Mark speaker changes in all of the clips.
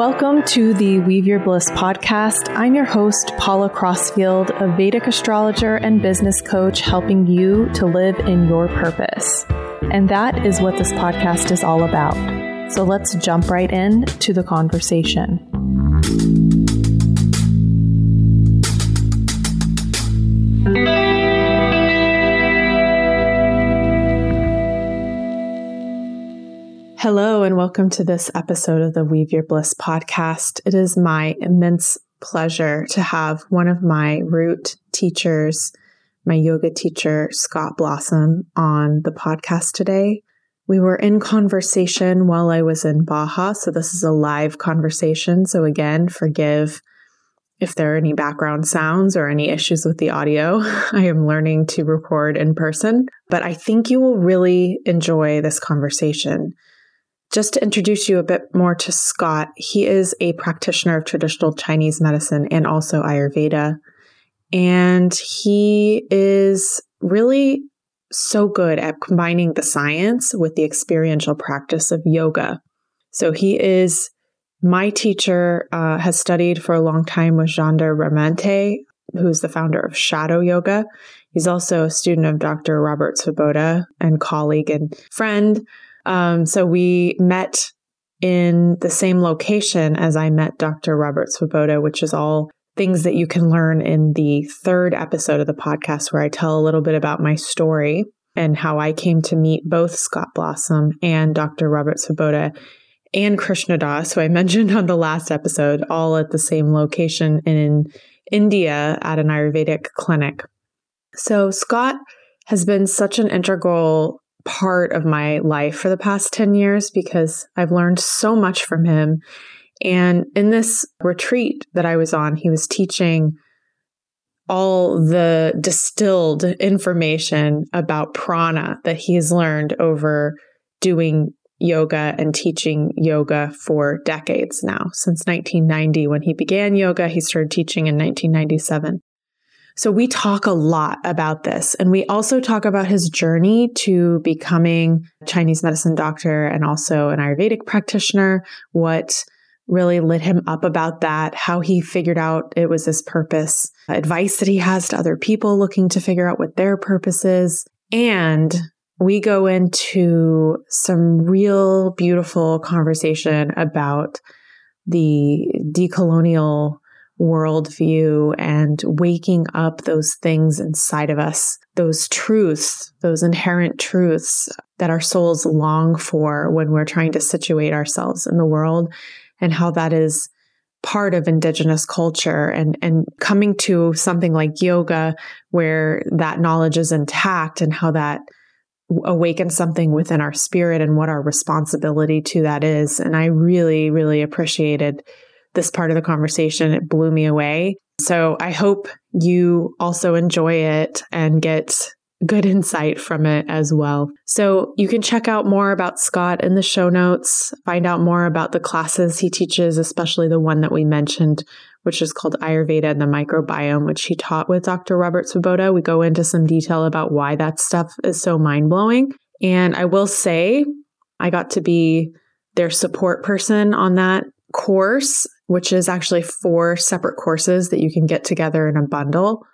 Speaker 1: Welcome to the Weave Your Bliss podcast. I'm your host, Paula Crossfield, a Vedic astrologer and business coach, helping you to live in your purpose. And that is what this podcast is all about. So let's jump right in to the conversation. Hello, and welcome to this episode of the Weave Your Bliss podcast. It is my immense pleasure to have one of my root teachers, my yoga teacher, Scott Blossom, on the podcast today. We were in conversation while I was in Baja, so this is a live conversation. So, again, forgive if there are any background sounds or any issues with the audio. I am learning to record in person, but I think you will really enjoy this conversation. Just to introduce you a bit more to Scott, he is a practitioner of traditional Chinese medicine and also Ayurveda. And he is really so good at combining the science with the experiential practice of yoga. So he is my teacher, uh, has studied for a long time with Shandor Remete, who's the founder of Shadow Yoga. He's also a student of Dr. Robert Svoboda and colleague and friend. Um, so we met in the same location as I met Dr. Robert Svoboda, which is all things that you can learn in the third episode of the podcast, where I tell a little bit about my story and how I came to meet both Scott Blossom and Dr. Robert Svoboda and Krishna Das, who I mentioned on the last episode, all at the same location in India at an Ayurvedic clinic. So Scott has been such an integral part of my life for the past 10 years because I've learned so much from him. And in this retreat that I was on, he was teaching all the distilled information about prana that he's learned over doing yoga and teaching yoga for decades now. Since 1990, when he began yoga, he started teaching in 1997. So we talk a lot about this. And we also talk about his journey to becoming a Chinese medicine doctor and also an Ayurvedic practitioner, what really lit him up about that, how he figured out it was his purpose, advice that he has to other people looking to figure out what their purpose is. And we go into some real beautiful conversation about the decolonial worldview and waking up those things inside of us, those truths, those inherent truths that our souls long for when we're trying to situate ourselves in the world, and how that is part of indigenous culture and and coming to something like yoga where that knowledge is intact and how that awakens something within our spirit and what our responsibility to that is. And i really really appreciated this part of the conversation. It blew me away. So I hope you also enjoy it and get good insight from it as well. So you can check out more about Scott in the show notes, find out more about the classes he teaches, especially the one that we mentioned, which is called Ayurveda and the microbiome, which he taught with Dr. Robert Svoboda. We go into some detail about why that stuff is so mind blowing. And I will say, I got to be their support person on that course which is actually four separate courses that you can get together in a bundle.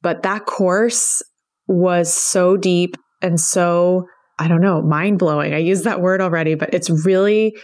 Speaker 1: But that course was so deep and so, I don't know, mind blowing. I used that word already, but it's really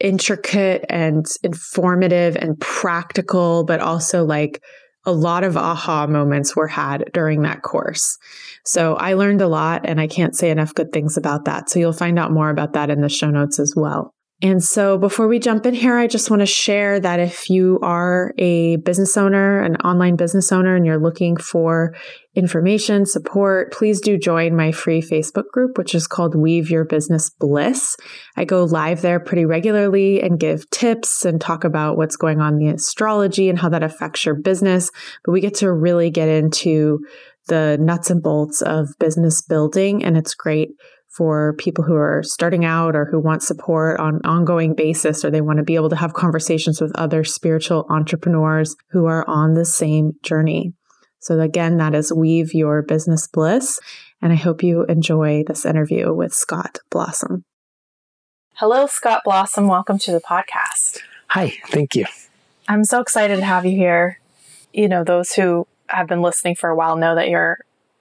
Speaker 1: intricate and informative and practical, but also like a lot of aha moments were had during that course. So I learned a lot and I can't say enough good things about that. So you'll find out more about that in the show notes as well. And so before we jump in here, I just want to share that if you are a business owner, an online business owner, and you're looking for information, support, please do join my free Facebook group, which is called Weave Your Business Bliss. I go live there pretty regularly and give tips and talk about what's going on in the astrology and how that affects your business. But we get to really get into the nuts and bolts of business building, and it's great for people who are starting out or who want support on an ongoing basis or they want to be able to have conversations with other spiritual entrepreneurs who are on the same journey. So again, that is Weave Your Business Bliss. And I hope you enjoy this interview with Scott Blossom. Hello, Scott Blossom. Welcome to the podcast.
Speaker 2: Hi, thank you.
Speaker 1: I'm so excited to have you here. You know, those who have been listening for a while know that you're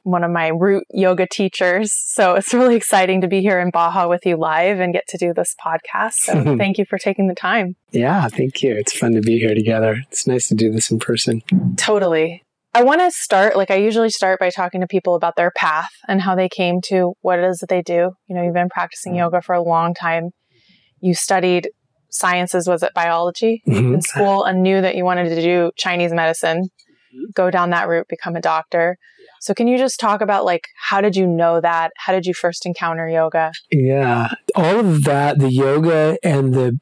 Speaker 1: one of my root yoga teachers. So it's really exciting to be here in Baja with you live and get to do this podcast. So thank you for taking the time.
Speaker 2: Yeah, thank you. It's fun to be here together. It's nice to do this in person.
Speaker 1: Totally. I want to start, like I usually start by talking to people about their path and how they came to what it is that they do. You know, you've been practicing yoga for a long time. You studied sciences, was it biology mm-hmm. in school and knew that you wanted to do Chinese medicine, mm-hmm. go down that route, become a doctor. So can you just talk about like how did you know that? How did you first encounter yoga?
Speaker 2: Yeah, all of that, the yoga and the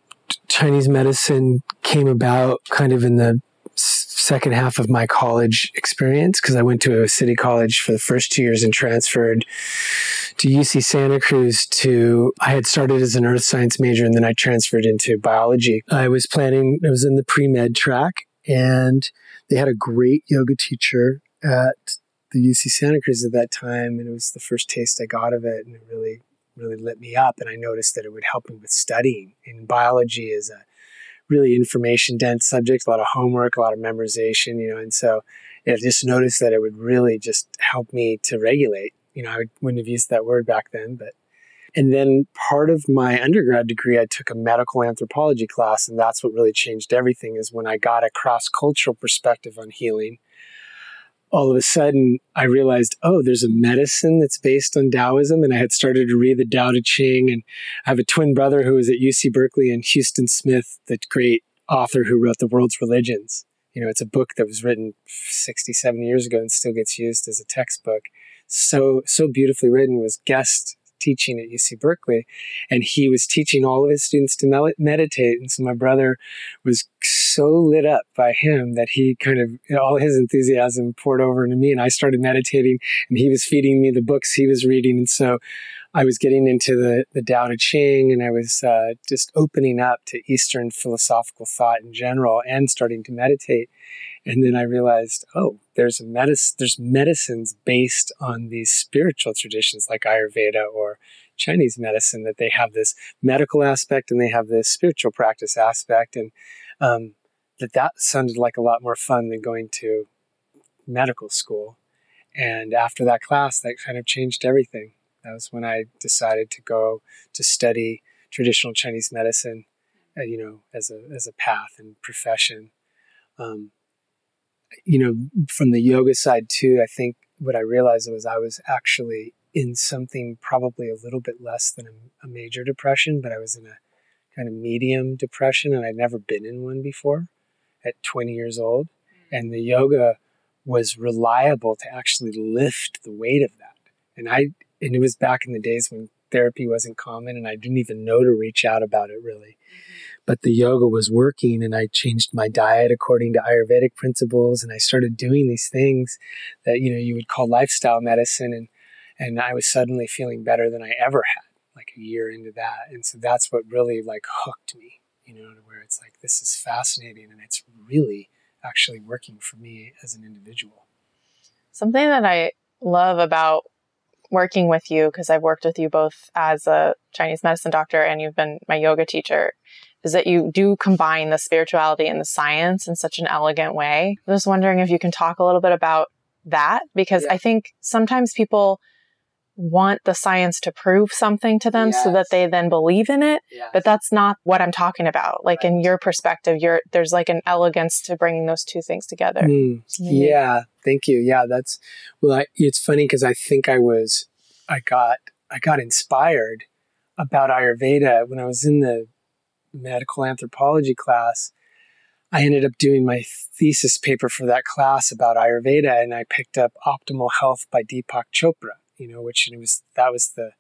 Speaker 2: Chinese medicine came about kind of in the second half of my college experience because I went to a city college for the first two years and transferred to UC Santa Cruz to I had started as an earth science major and then I transferred into biology. I was planning I was in the pre-med track and they had a great yoga teacher at the UC Santa Cruz at that time, and it was the first taste I got of it, and it really, really lit me up. And I noticed that it would help me with studying. And biology is a really information dense subject, a lot of homework, a lot of memorization, you know, and so I just noticed that it would really just help me to regulate. You know, I wouldn't have used that word back then, but and then part of my undergrad degree, I took a medical anthropology class, and that's what really changed everything. Is when I got a cross cultural perspective on healing, all of a sudden I realized, oh, there's a medicine that's based on Taoism. And I had started to read the Tao Te Ching. And I have a twin brother who was at UC Berkeley and Huston Smith, the great author who wrote The World's Religions. You know, it's a book that was written 67 years ago and still gets used as a textbook. So, so beautifully written was guest teaching at UC Berkeley, and he was teaching all of his students to meditate. And so my brother was so lit up by him that he kind of all his enthusiasm poured over into me, and I started meditating. And he was feeding me the books he was reading, and so I was getting into the the Tao Te Ching, and I was uh, just opening up to Eastern philosophical thought in general, and starting to meditate. And then I realized, oh, there's medicine, there's medicines based on these spiritual traditions like Ayurveda or Chinese medicine that they have this medical aspect and they have this spiritual practice aspect, and um, that that sounded like a lot more fun than going to medical school. And after that class, that kind of changed everything. That was when I decided to go to study traditional Chinese medicine, uh, you know, as a as a path and profession. Um, you know, from the yoga side too, I think what I realized was I was actually in something probably a little bit less than a, a major depression, but I was in a kind of medium depression and I'd never been in one before at 20 years old. And the yoga was reliable to actually lift the weight of that. And I, and it was back in the days when therapy wasn't common and I didn't even know to reach out about it really. Mm-hmm. But the yoga was working and I changed my diet according to Ayurvedic principles and I started doing these things that you know you would call lifestyle medicine and and I was suddenly feeling better than I ever had like a year into that. And so that's what really like hooked me you know to where it's like this is fascinating and it's really actually working for me as an individual.
Speaker 1: Something that I love about working with you because I've worked with you both as a Chinese medicine doctor and you've been my yoga teacher is that you do combine the spirituality and the science in such an elegant way. I'm just wondering if you can talk a little bit about that because yeah. I think sometimes people want the science to prove something to them yes. so that they then believe in it yes. but that's not what i'm talking about like right. in your perspective you're there's like an elegance to bringing those two things together mm.
Speaker 2: yeah thank you yeah that's well I, it's funny because i think i was i got i got inspired about ayurveda when i was in the medical anthropology class, I ended up doing my thesis paper for that class about Ayurveda, and I picked up Optimal Health by Deepak Chopra. You know, which it was that was the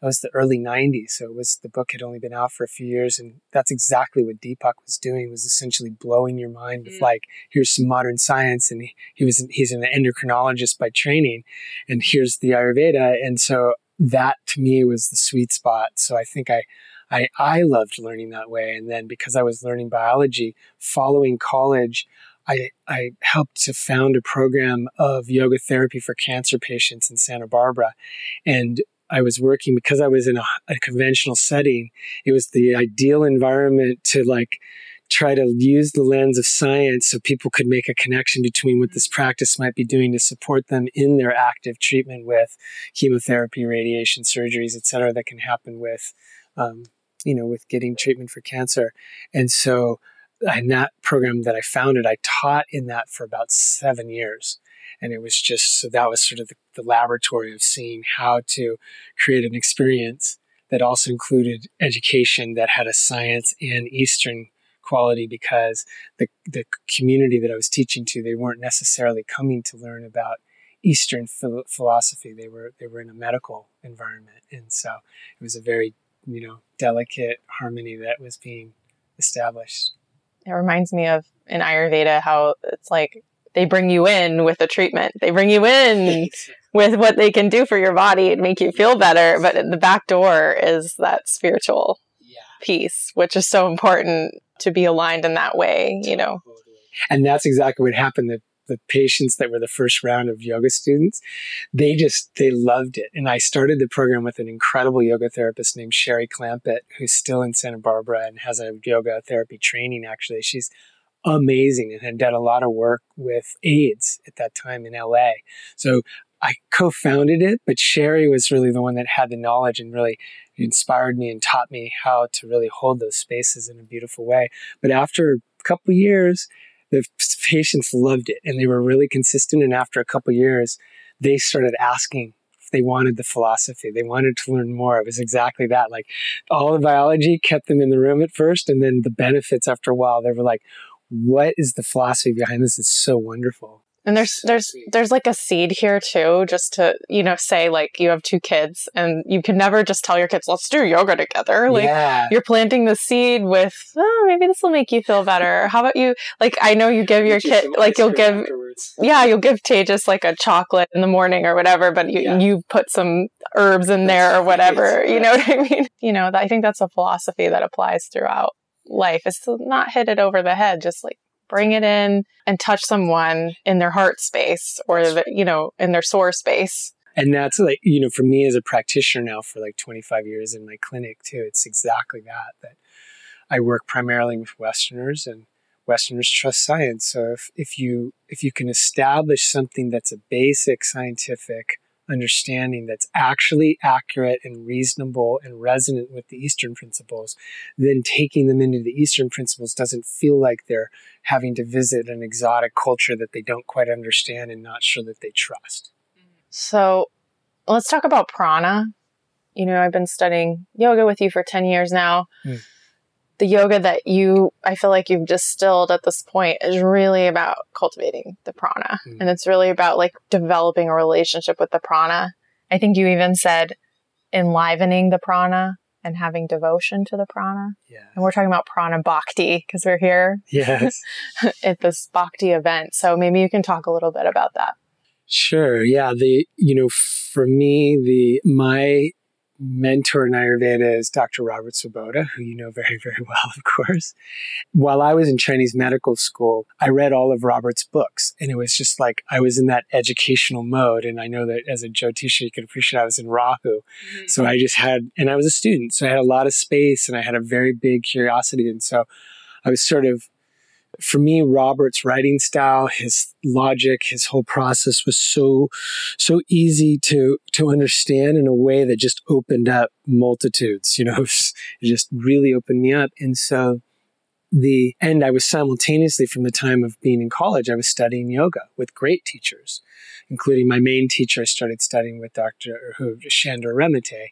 Speaker 2: that was the early '90s, so it was the book had only been out for a few years, and that's exactly what Deepak was doing was essentially blowing your mind with mm. like, here's some modern science, and he, he was he's an endocrinologist by training, and here's the Ayurveda, and so that to me was the sweet spot. So I think I I, I loved learning that way. And then because I was learning biology, following college, I, I helped to found a program of yoga therapy for cancer patients in Santa Barbara. And I was working because I was in a, a conventional setting. It was the ideal environment to like try to use the lens of science so people could make a connection between what this practice might be doing to support them in their active treatment with chemotherapy, radiation, surgeries, et cetera, that can happen with, um, you know, with getting treatment for cancer. And so, in that program that I founded, I taught in that for about seven years. And it was just so that was sort of the, the laboratory of seeing how to create an experience that also included education that had a science and Eastern quality because the, the community that I was teaching to, they weren't necessarily coming to learn about Eastern phil- philosophy. They were they were in a medical environment, and so it was a very you know delicate harmony that was being established.
Speaker 1: It reminds me of in Ayurveda how it's like they bring you in with a treatment. They bring you in with what they can do for your body and make you feel better, but the back door is that spiritual yeah. piece, which is so important to be aligned in that way, you know.
Speaker 2: And that's exactly what happened. The, the patients that were the first round of yoga students, they just, they loved it. And I started the program with an incredible yoga therapist named Sherry Clampett, who's still in Santa Barbara and has a yoga therapy training actually. She's amazing and had done a lot of work with AIDS at that time in LA. So I co-founded it, but Sherry was really the one that had the knowledge and really inspired me and taught me how to really hold those spaces in a beautiful way. But after a couple years, the patients loved it and they were really consistent. And after a couple years, they started asking they wanted the philosophy. They wanted to learn more. It was exactly that. Like all the biology kept them in the room at first, and then the benefits after a while, they were like, what is the philosophy behind this? It's so wonderful.
Speaker 1: And there's there's there's like a seed here too, just to you know say like you have two kids and you can never just tell your kids let's do yoga together. Like yeah. you're planting the seed with oh maybe this will make you feel better. How about you? Like I know you give your kid like you'll give afterwards. yeah you'll give Tejas like a chocolate in the morning or whatever, but you yeah. you put some herbs in there or whatever. You know what I mean? You know I think that's a philosophy that applies throughout life is to not hit it over the head, just like bring it in and touch someone in their heart space or the, you know in their sore space.
Speaker 2: And that's like you know for me as a practitioner now for like 25 years in my clinic too it's exactly that that i work primarily with westerners and westerners trust science. So if, if you if you can establish something that's a basic scientific understanding that's actually accurate and reasonable and resonant with the Eastern principles, then taking them into the Eastern principles doesn't feel like they're having to visit an exotic culture that they don't quite understand and not sure that they trust.
Speaker 1: So let's talk about prana. You know, I've been studying yoga with you for 10 years now. Mm the yoga that you I feel like you've distilled at this point is really about cultivating the prana. Mm. And it's really about like developing a relationship with the prana. I think you even said enlivening the prana and having devotion to the prana.
Speaker 2: Yeah.
Speaker 1: And we're talking about prana bhakti because we're here
Speaker 2: yes.
Speaker 1: at this bhakti event. So maybe you can talk a little bit about that.
Speaker 2: Sure. Yeah. The, you know, for me, the, my mentor in Ayurveda is Dr. Robert Svoboda, who you know very, very well, of course. While I was in Chinese medical school, I read all of Robert's books, and it was just like I was in that educational mode. And I know that as a Jyotisha, you can appreciate I was in Rahu. Mm-hmm. So I just had, and I was a student, so I had a lot of space and I had a very big curiosity. And so I was sort of for me, Robert's writing style, his logic, his whole process was so, so easy to, to understand in a way that just opened up multitudes, you know, it just really opened me up. And so the, end, I was simultaneously from the time of being in college, I was studying yoga with great teachers, including my main teacher. I started studying with Dr. Who, Shandor Remete.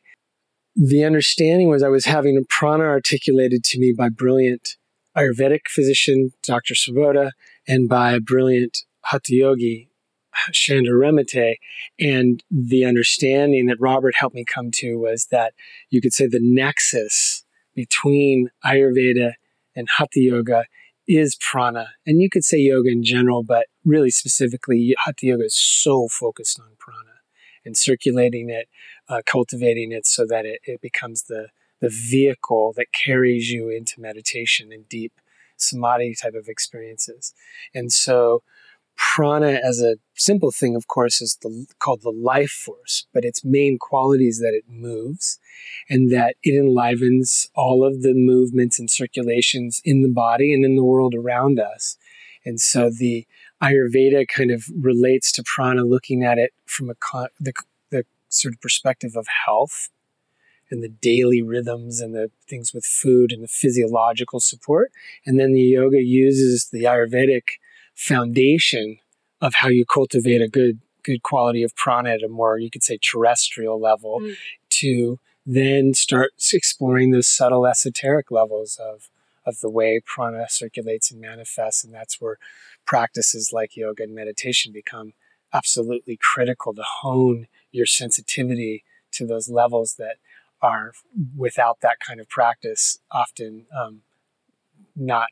Speaker 2: The understanding was I was having a prana articulated to me by brilliant Ayurvedic physician, Dr. Svoboda, and by a brilliant Hatha yogi, Shandor Remete. And the understanding that Robert helped me come to was that you could say the nexus between Ayurveda and Hatha yoga is prana. And you could say yoga in general, but really specifically, Hatha yoga is so focused on prana and circulating it, uh, cultivating it so that it, it becomes the the vehicle that carries you into meditation and deep samadhi type of experiences. And so prana as a simple thing, of course, is the, called the life force, but its main quality is that it moves and that it enlivens all of the movements and circulations in the body and in the world around us. And so the Ayurveda kind of relates to prana, looking at it from a the, the sort of perspective of health and the daily rhythms and the things with food and the physiological support. And then the yoga uses the Ayurvedic foundation of how you cultivate a good good quality of prana at a more you could say terrestrial level mm. to then start exploring those subtle esoteric levels of of the way prana circulates and manifests and that's where practices like yoga and meditation become absolutely critical to hone your sensitivity to those levels that are without that kind of practice often um, not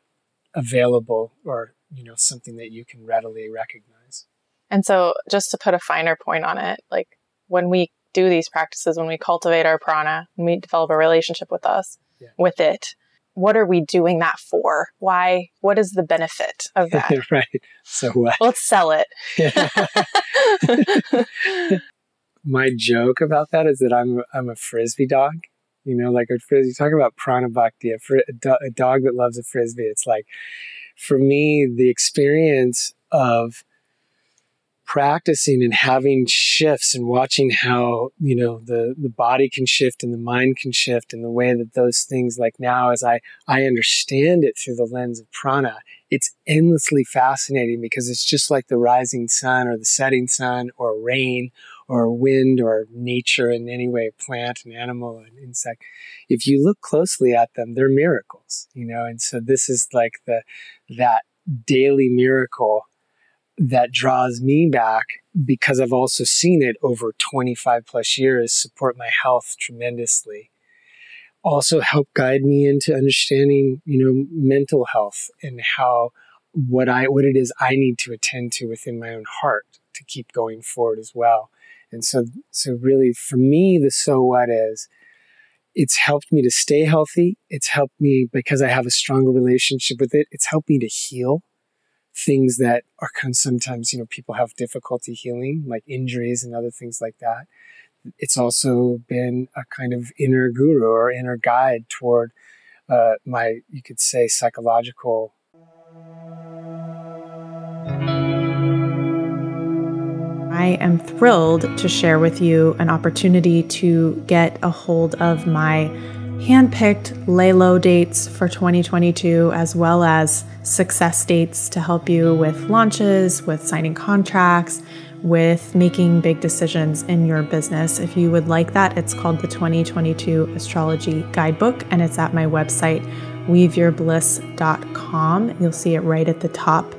Speaker 2: available or you know something that you can readily recognize.
Speaker 1: And so just to put a finer point on it like when we do these practices when we cultivate our prana when we develop a relationship with us yeah. with it what are we doing that for? Why what is the benefit of that?
Speaker 2: Right. So what?
Speaker 1: Let's sell it
Speaker 2: my joke about that is that I'm I'm a frisbee dog. You know, like a frisbee. Talk about prana bhakti, a, fr- a, a dog that loves a frisbee. It's like, for me, the experience of practicing and having shifts and watching how you know the the body can shift and the mind can shift and the way that those things like now as i i understand it through the lens of prana it's endlessly fascinating because it's just like the rising sun or the setting sun or rain or wind or nature in any way, plant and animal and insect, if you look closely at them, they're miracles, you know. And so this is like the that daily miracle that draws me back because I've also seen it over 25 plus years support my health tremendously. Also help guide me into understanding, you know, mental health and how what I what it is I need to attend to within my own heart to keep going forward as well. And so, so really for me, the so what is, it's helped me to stay healthy. It's helped me because I have a stronger relationship with it. It's helped me to heal things that are sometimes, you know, people have difficulty healing, like injuries and other things like that. It's also been a kind of inner guru or inner guide toward uh, my, you could say, psychological
Speaker 3: I am thrilled to share with you an opportunity to get a hold of my handpicked lay low dates for 2022, as well as success dates to help you with launches, with signing contracts, with making big decisions in your business. If you would like that, it's called the 2022 Astrology Guidebook, and it's at my website, weaveyourbliss.com. You'll see it right at the top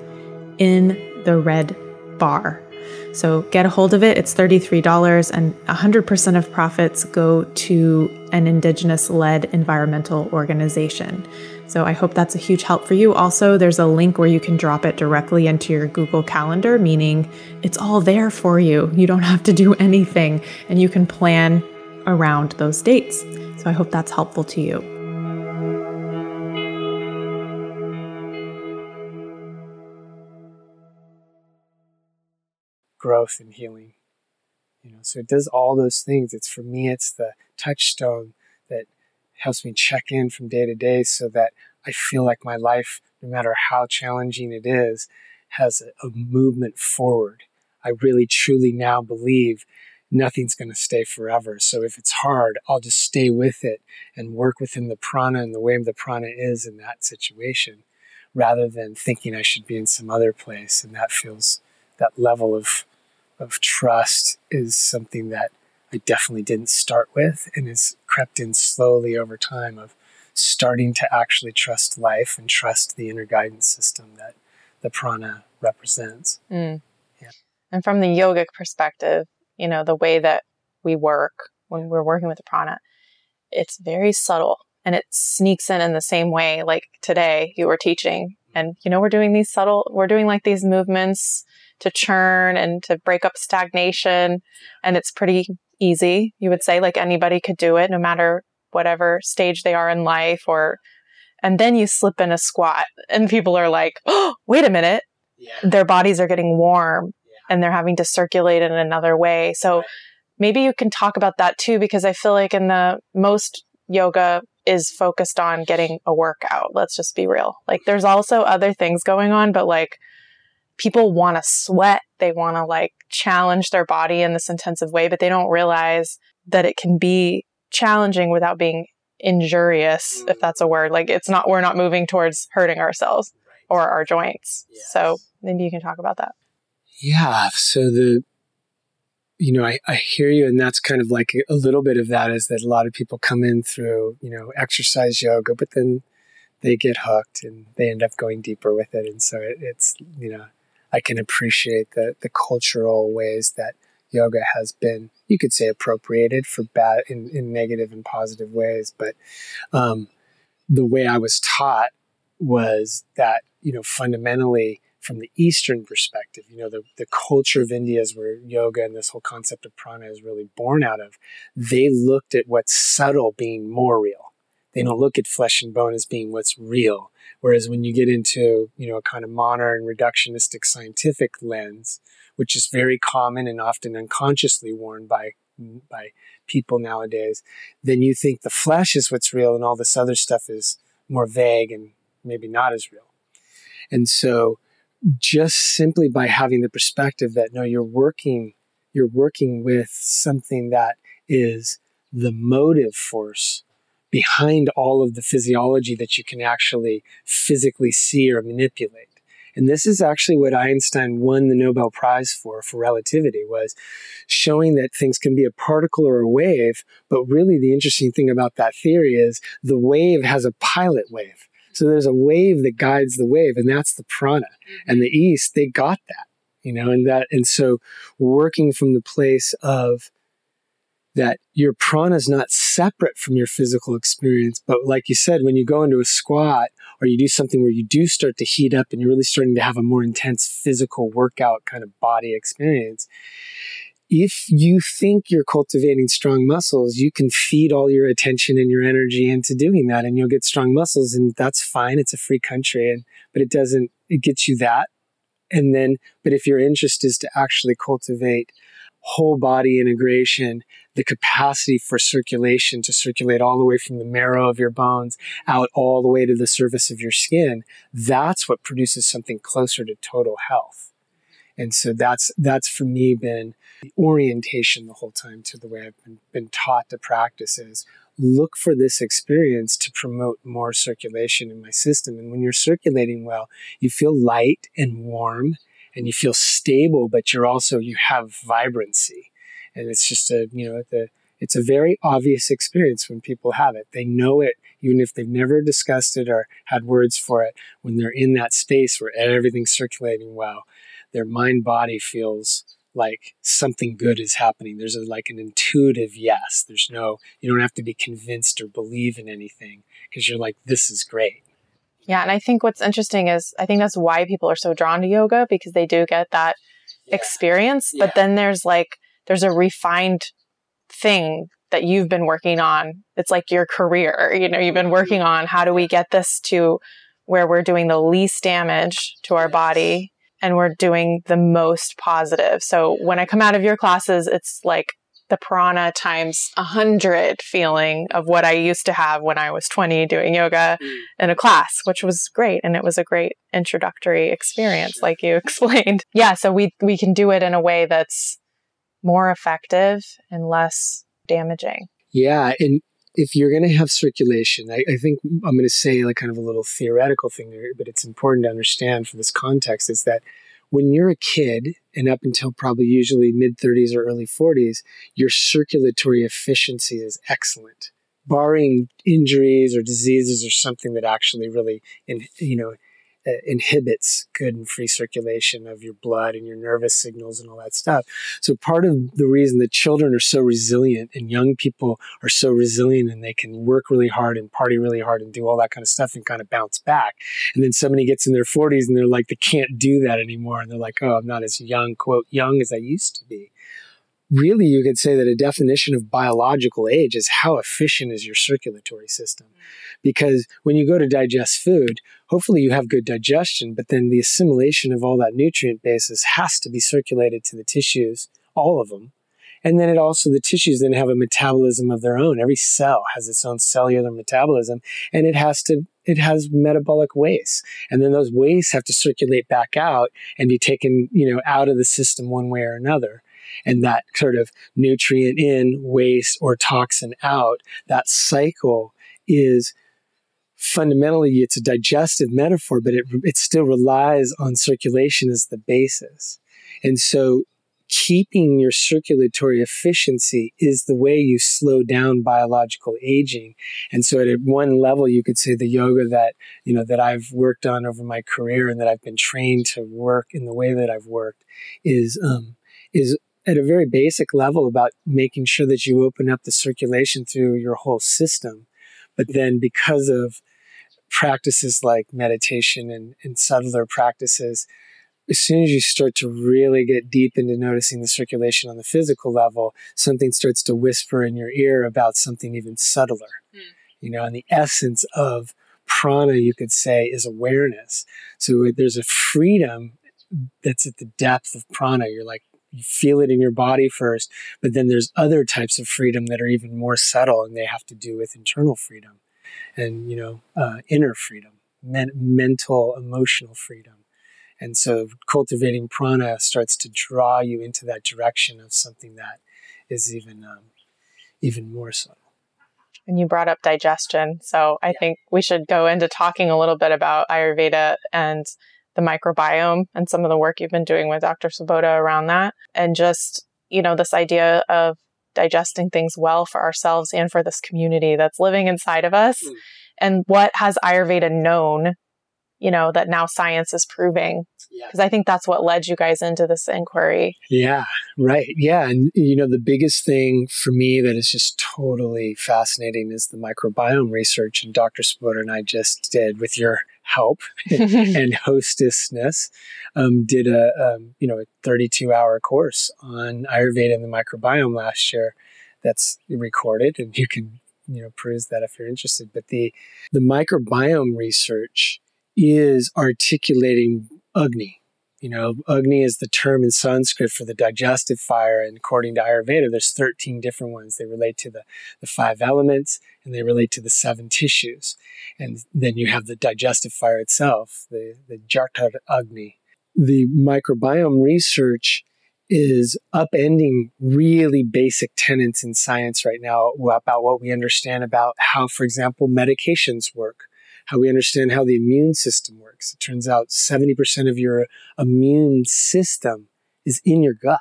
Speaker 3: in the red bar. So get a hold of it. It's $33 and 100% of profits go to an indigenous led environmental organization. So I hope that's a huge help for you. Also, there's a link where you can drop it directly into your Google Calendar, meaning it's all there for you. You don't have to do anything and you can plan around those dates. So I hope that's helpful to you.
Speaker 2: Growth and healing. You know, so it does all those things. It's for me, it's the touchstone that helps me check in from day to day so that I feel like my life, no matter how challenging it is, has a, a movement forward. I really truly now believe nothing's going to stay forever. So if it's hard, I'll just stay with it and work within the prana and the way the prana is in that situation rather than thinking I should be in some other place. And that feels that level of of trust is something that I definitely didn't start with and has crept in slowly over time of starting to actually trust life and trust the inner guidance system that the prana represents.
Speaker 1: Mm. Yeah. And from the yogic perspective, you know, the way that we work when we're working with the prana, it's very subtle and it sneaks in in the same way like today you were teaching and you know we're doing these subtle we're doing like these movements to churn and to break up stagnation. And it's pretty easy. You would say like anybody could do it no matter whatever stage they are in life or, and then you slip in a squat and people are like, Oh, wait a minute. yeah. their bodies are getting warm yeah. and they're having to circulate in another way. So right. maybe you can talk about that too, because I feel like in the most yoga is focused on getting a workout. Let's just be real. Like there's also other things going on, but like people want to sweat. They want to like challenge their body in this intensive way, but they don't realize that it can be challenging without being injurious, if mm. that's a word. Like it's not, we're not moving towards hurting ourselves or our joints. Yes. So maybe you can talk about that.
Speaker 2: Yeah. So the, you know, I, I hear you, and that's kind of like a little bit of that is that a lot of people come in through, you know, exercise yoga, but then they get hooked and they end up going deeper with it. And so it, it's, you know, I can appreciate the, the cultural ways that yoga has been, you could say, appropriated for bad in, in negative and positive ways. But um, the way I was taught was that, you know, fundamentally from the Eastern perspective, you know, the, the culture of India is where yoga and this whole concept of prana is really born out of. They looked at what's subtle being more real. They don't look at flesh and bone as being what's real. Whereas when you get into, you know, a kind of modern reductionistic scientific lens, which is very common and often unconsciously worn by by people nowadays, then you think the flesh is what's real and all this other stuff is more vague and maybe not as real. And so just simply by having the perspective that no, you're working, you're working with something that is the motive force behind all of the physiology that you can actually physically see or manipulate. And this is actually what Einstein won the Nobel Prize for, for relativity, was showing that things can be a particle or a wave. But really, the interesting thing about that theory is the wave has a pilot wave. So there's a wave that guides the wave, and that's the prana. And the East, they got that, you know, and that, and so working from the place of that your prana is not separate from your physical experience. But like you said, when you go into a squat or you do something where you do start to heat up and you're really starting to have a more intense physical workout kind of body experience, if you think you're cultivating strong muscles, you can feed all your attention and your energy into doing that and you'll get strong muscles and that's fine. It's a free country and but it doesn't it gets you that. And then but if your interest is to actually cultivate whole body integration, the capacity for circulation to circulate all the way from the marrow of your bones out all the way to the surface of your skin, that's what produces something closer to total health. And so that's that's for me been the orientation the whole time to the way I've been, been taught to practice is look for this experience to promote more circulation in my system. And when you're circulating well, you feel light and warm and you feel stable, but you're also, you have vibrancy. And it's just a, you know, the, it's a very obvious experience when people have it. They know it, even if they've never discussed it or had words for it. When they're in that space where everything's circulating well, their mind body feels like something good is happening. There's a, like an intuitive yes. There's no, you don't have to be convinced or believe in anything because you're like, this is great.
Speaker 1: Yeah. And I think what's interesting is I think that's why people are so drawn to yoga because they do get that yeah. experience. Yeah. But then there's like, there's a refined thing that you've been working on. It's like your career. You know, you've been working on how do we get this to where we're doing the least damage to our body and we're doing the most positive. So when I come out of your classes, it's like the prana times a hundred feeling of what I used to have when I was 20 doing yoga mm. in a class, which was great. And it was a great introductory experience, like you explained. Yeah. So we, we can do it in a way that's more effective and less damaging.
Speaker 2: Yeah. And if you're going to have circulation, I, I think I'm going to say like kind of a little theoretical thing there, but it's important to understand for this context is that when you're a kid and up until probably usually mid 30s or early 40s, your circulatory efficiency is excellent. Barring injuries or diseases or something that actually really, in, you know, inhibits good and free circulation of your blood and your nervous signals and all that stuff. So part of the reason that children are so resilient and young people are so resilient and they can work really hard and party really hard and do all that kind of stuff and kind of bounce back. And then somebody gets in their 40s and they're like, they can't do that anymore. And they're like, oh, I'm not as young, quote, young as I used to be. Really you could say that a definition of biological age is how efficient is your circulatory system. Because when you go to digest food, hopefully you have good digestion, but then the assimilation of all that nutrient basis has to be circulated to the tissues, all of them. And then it also, the tissues then have a metabolism of their own. Every cell has its own cellular metabolism and it has to, it has metabolic waste. And then those wastes have to circulate back out and be taken, you know, out of the system one way or another and that sort of nutrient in, waste, or toxin out, that cycle is fundamentally it's a digestive metaphor, but it, it still relies on circulation as the basis. And so keeping your circulatory efficiency is the way you slow down biological aging. And so at one level, you could say the yoga that, you know, that I've worked on over my career and that I've been trained to work in the way that I've worked is, um, is at a very basic level about making sure that you open up the circulation through your whole system. But then because of practices like meditation and, and subtler practices, as soon as you start to really get deep into noticing the circulation on the physical level, something starts to whisper in your ear about something even subtler. Mm. You know, and the essence of prana, you could say, is awareness. So there's a freedom that's at the depth of prana. You're like, you feel it in your body first, but then there's other types of freedom that are even more subtle and they have to do with internal freedom and, you know, uh, inner freedom, men- mental, emotional freedom. And so cultivating prana starts to draw you into that direction of something that is even, um, even more subtle.
Speaker 1: And you brought up digestion. So I yeah. think we should go into talking a little bit about Ayurveda and the microbiome and some of the work you've been doing with Dr. Svoboda around that. And just, you know, this idea of digesting things well for ourselves and for this community that's living inside of us. Mm. And what has Ayurveda known, you know, that now science is proving? Because yeah. I think that's what led you guys into this inquiry.
Speaker 2: Yeah, right. Yeah. And, you know, the biggest thing for me that is just totally fascinating is the microbiome research. And Dr. Svoboda and I just did with your help and hostessness, um, did a um, you know a 32 hour course on Ayurveda and the microbiome last year. That's recorded, and you can you know peruse that if you're interested. But the the microbiome research is articulating Agni, you know, Agni is the term in Sanskrit for the digestive fire. And according to Ayurveda, there's 13 different ones. They relate to the, the five elements and they relate to the seven tissues. And then you have the digestive fire itself, the, the Jatar Agni. The microbiome research is upending really basic tenets in science right now about what we understand about how, for example, medications work how we understand how the immune system works. It turns out 70% of your immune system is in your gut.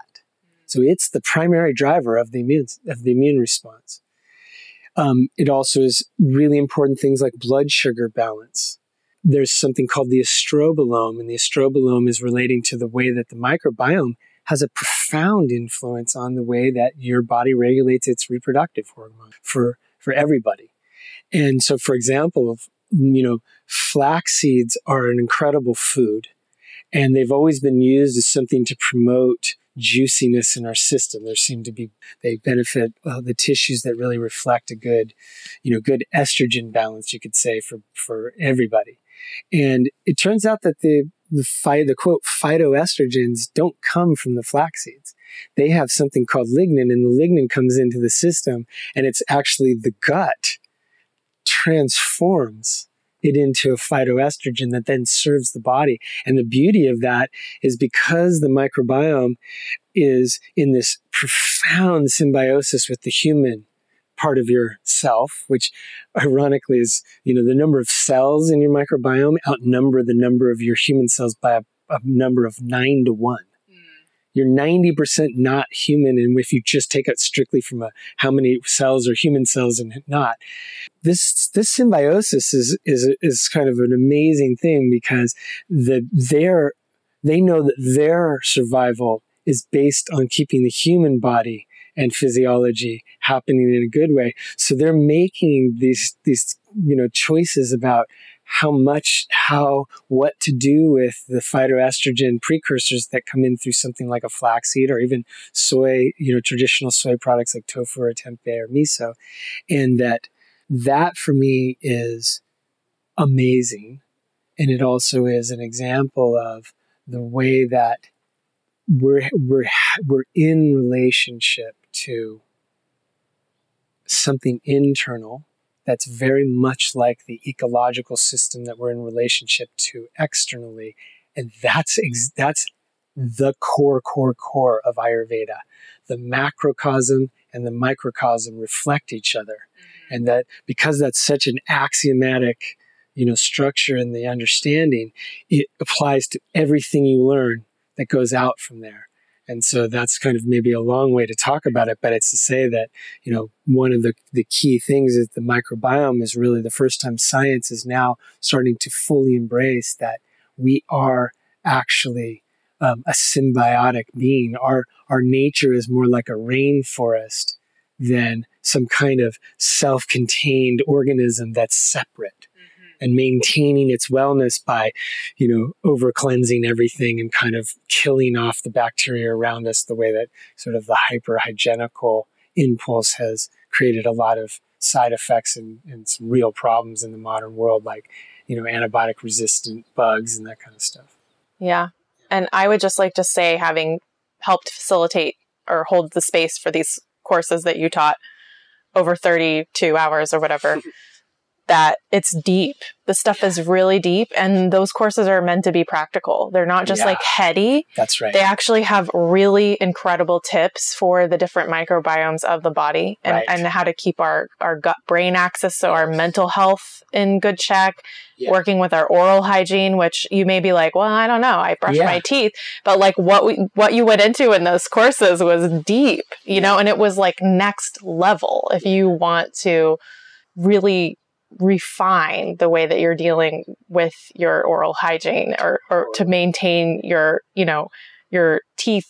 Speaker 2: So it's the primary driver of the immune, of the immune response. Um, it also is really important things like blood sugar balance. There's something called the estrobolome, and the estrobolome is relating to the way that the microbiome has a profound influence on the way that your body regulates its reproductive hormone for, for everybody. And so, for example, you know, flax seeds are an incredible food and they've always been used as something to promote juiciness in our system. There seem to be, they benefit uh, the tissues that really reflect a good, you know, good estrogen balance, you could say, for, for everybody. And it turns out that the, the, phy, the quote phytoestrogens don't come from the flax seeds. They have something called lignin, and the lignin comes into the system, and it's actually the gut transforms it into a phytoestrogen that then serves the body. And the beauty of that is because the microbiome is in this profound symbiosis with the human part of yourself, which ironically is, you know, the number of cells in your microbiome outnumber the number of your human cells by a, a number of nine to one you're 90% not human. And if you just take it strictly from a, how many cells are human cells and not, this, this symbiosis is, is, is kind of an amazing thing because the, their, they know that their survival is based on keeping the human body and physiology happening in a good way. So they're making these, these, you know, choices about how much, how, what to do with the phytoestrogen precursors that come in through something like a flaxseed or even soy, you know, traditional soy products like tofu or tempeh or miso. And that, that for me is amazing. And it also is an example of the way that we're, we're, we're in relationship to something internal that's very much like the ecological system that we're in relationship to externally. And that's, ex- that's the core, core, core of Ayurveda. The macrocosm and the microcosm reflect each other. Mm-hmm. And that because that's such an axiomatic, you know, structure in the understanding, it applies to everything you learn that goes out from there. And so that's kind of maybe a long way to talk about it, but it's to say that, you know, one of the, the key things is the microbiome is really the first time science is now starting to fully embrace that we are actually um, a symbiotic being. Our, our nature is more like a rainforest than some kind of self contained organism that's separate and maintaining its wellness by, you know, over cleansing everything and kind of killing off the bacteria around us the way that sort of the hyper hygienical impulse has created a lot of side effects and, and some real problems in the modern world, like, you know, antibiotic resistant bugs and that kind of stuff.
Speaker 1: Yeah. And I would just like to say, having helped facilitate or hold the space for these courses that you taught over 32 hours or whatever, that it's deep. The stuff is really deep and those courses are meant to be practical. They're not just yeah, like heady.
Speaker 2: That's right.
Speaker 1: They actually have really incredible tips for the different microbiomes of the body and, right. and how to keep our, our gut brain axis, so our mental health in good check. Yeah. Working with our oral hygiene, which you may be like, well, I don't know. I brush yeah. my teeth, but like what we, what you went into in those courses was deep, you know, and it was like next level. If you want to really refine the way that you're dealing with your oral hygiene or, or to maintain your, you know, your teeth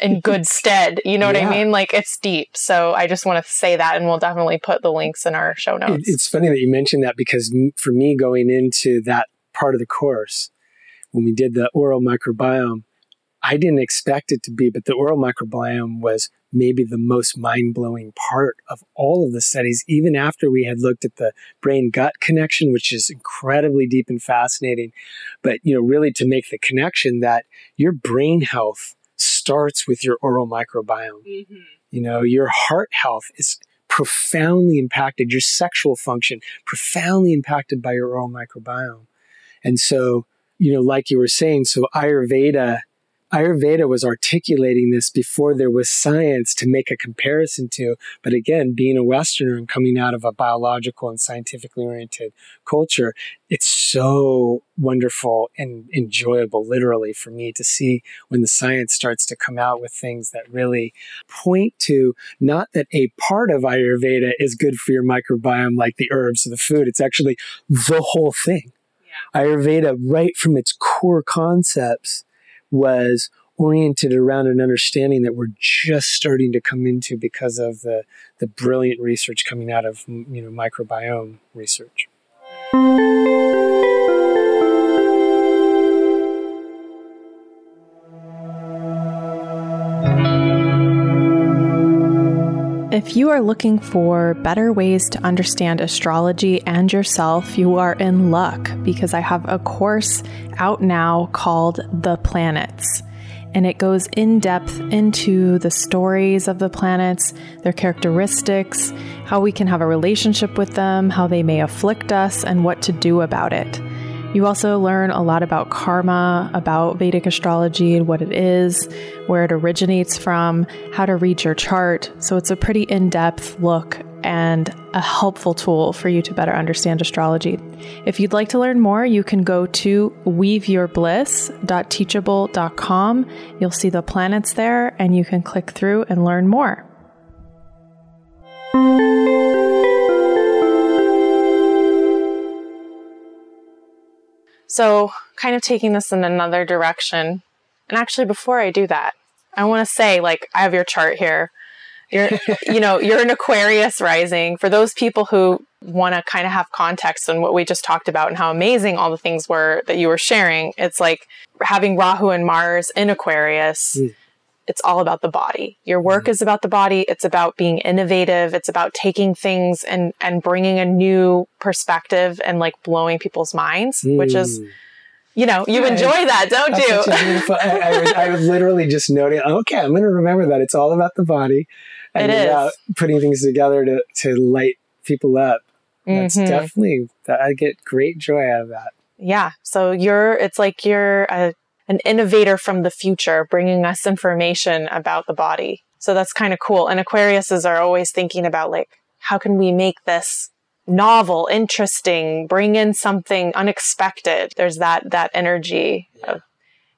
Speaker 1: in good stead. You know yeah. what I mean? Like it's deep. So I just want to say that, and we'll definitely put the links in our show notes.
Speaker 2: It's funny that you mentioned that because for me, going into that part of the course, when we did the oral microbiome, I didn't expect it to be, but the oral microbiome was maybe the most mind blowing part of all of the studies, even after we had looked at the brain gut connection, which is incredibly deep and fascinating. But, you know, really to make the connection that your brain health starts with your oral microbiome. Mm-hmm. You know, your heart health is profoundly impacted, your sexual function profoundly impacted by your oral microbiome. And so, you know, like you were saying, so Ayurveda Ayurveda was articulating this before there was science to make a comparison to. But again, being a Westerner and coming out of a biological and scientifically oriented culture, it's so wonderful and enjoyable, literally, for me to see when the science starts to come out with things that really point to not that a part of Ayurveda is good for your microbiome, like the herbs or the food. It's actually the whole thing. Ayurveda, right from its core concepts, was oriented around an understanding that we're just starting to come into because of the, the brilliant research coming out of you know microbiome research.
Speaker 3: If you are looking for better ways to understand astrology and yourself, you are in luck because I have a course out now called The Planets. And it goes in depth into the stories of the planets, their characteristics, how we can have a relationship with them, how they may afflict us, and what to do about it. You also learn a lot about karma, about Vedic astrology and what it is, where it originates from, how to read your chart. So it's a pretty in depth look and a helpful tool for you to better understand astrology. If you'd like to learn more, you can go to weaveyourbliss.teachable.com. You'll see the planets there and you can click through and learn more.
Speaker 1: So, kind of taking this in another direction. And actually, before I do that, I want to say, like, I have your chart here. You're, you know, you're an Aquarius rising. For those people who want to kind of have context on what we just talked about and how amazing all the things were that you were sharing, it's like having Rahu and Mars in Aquarius. Mm. It's all about the body. Your work mm. is about the body. It's about being innovative. It's about taking things and, and bringing a new perspective and like blowing people's minds, mm. which is mm you know, you yeah, enjoy that, don't you?
Speaker 2: I, I, was, I, was, literally just noting, okay, I'm going to remember that it's all about the body and it about is. putting things together to, to light people up. That's mm-hmm. definitely, I get great joy out of that.
Speaker 1: Yeah. So you're, it's like you're a, an innovator from the future, bringing us information about the body. So that's kind of cool. And Aquariuses are always thinking about like, how can we make this novel, interesting, bring in something unexpected. There's that that energy yeah. of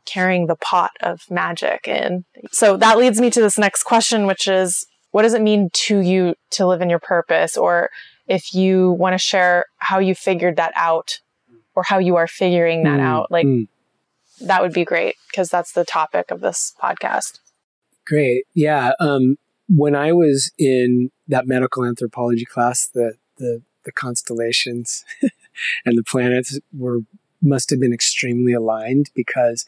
Speaker 1: carrying the pot of magic in. So that leads me to this next question, which is what does it mean to you to live in your purpose? Or if you want to share how you figured that out or how you are figuring that mm, out, like mm. That would be great because that's the topic of this podcast.
Speaker 2: Great. Yeah. Um, when I was in that medical anthropology class, the the the constellations and the planets were must have been extremely aligned because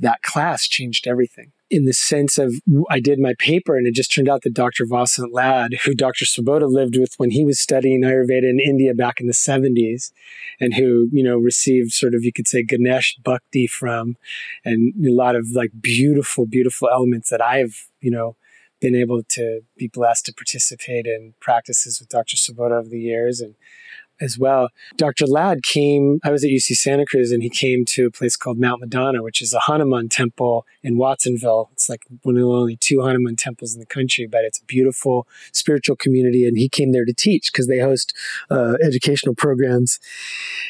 Speaker 2: that class changed everything. In the sense of, I did my paper and it just turned out that Dr. Vasant Lad, who Dr. Svoboda lived with when he was studying Ayurveda in India back in the 70s, and who, you know, received sort of, you could say, Ganesh Bhakti from, and a lot of like beautiful, beautiful elements that I've, you know, been able to be blessed to participate in practices with Dr. Svoboda over the years and as well. Dr. Lad came, I was at UC Santa Cruz and he came to a place called Mount Madonna, which is a Hanuman temple in Watsonville. It's like one of the only two Hanuman temples in the country, but it's a beautiful spiritual community. And he came there to teach because they host uh, educational programs.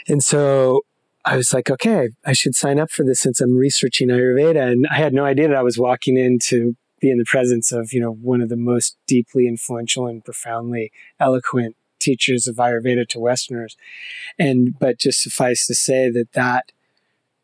Speaker 2: And so I was like, okay, I should sign up for this since I'm researching Ayurveda. And I had no idea that I was walking into be in the presence of, you know, one of the most deeply influential and profoundly eloquent teachers of Ayurveda to Westerners. And, but just suffice to say that that,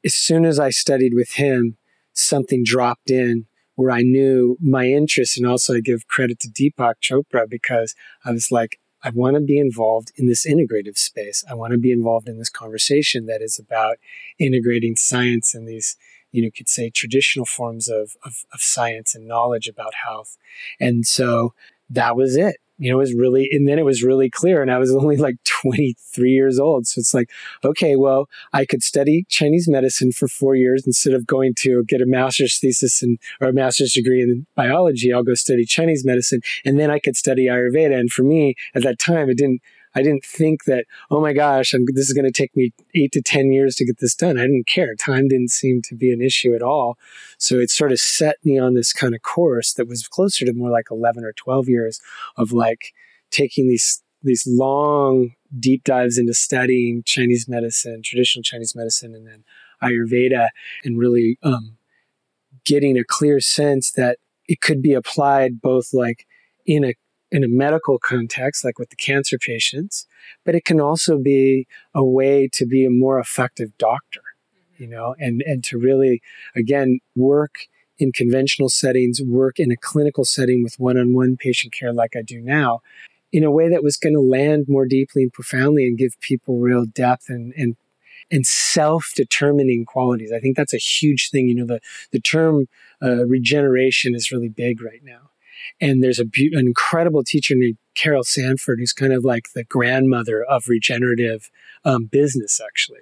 Speaker 2: as soon as I studied with him, something dropped in where I knew my interest. And also I give credit to Deepak Chopra because I was like, I want to be involved in this integrative space. I want to be involved in this conversation that is about integrating science and these you know, could say traditional forms of, of, of science and knowledge about health. And so that was it you know, it was really, and then it was really clear. And I was only like 23 years old. So it's like, okay, well, I could study Chinese medicine for four years instead of going to get a master's thesis and, or a master's degree in biology. I'll go study Chinese medicine and then I could study Ayurveda. And for me at that time, it didn't, I didn't think that, oh my gosh, I'm, this is going to take me eight to 10 years to get this done. I didn't care. Time didn't seem to be an issue at all. So it sort of set me on this kind of course that was closer to more like 11 or 12 years of like taking these, these long deep dives into studying Chinese medicine, traditional Chinese medicine, and then Ayurveda, and really um, getting a clear sense that it could be applied both like in a in a medical context, like with the cancer patients, but it can also be a way to be a more effective doctor, you know, and, and to really, again, work in conventional settings, work in a clinical setting with one on one patient care like I do now, in a way that was going to land more deeply and profoundly and give people real depth and, and and self-determining qualities. I think that's a huge thing. You know, the the term uh, regeneration is really big right now. And there's a be- an incredible teacher named Carol Sanford, who's kind of like the grandmother of regenerative um, business, actually.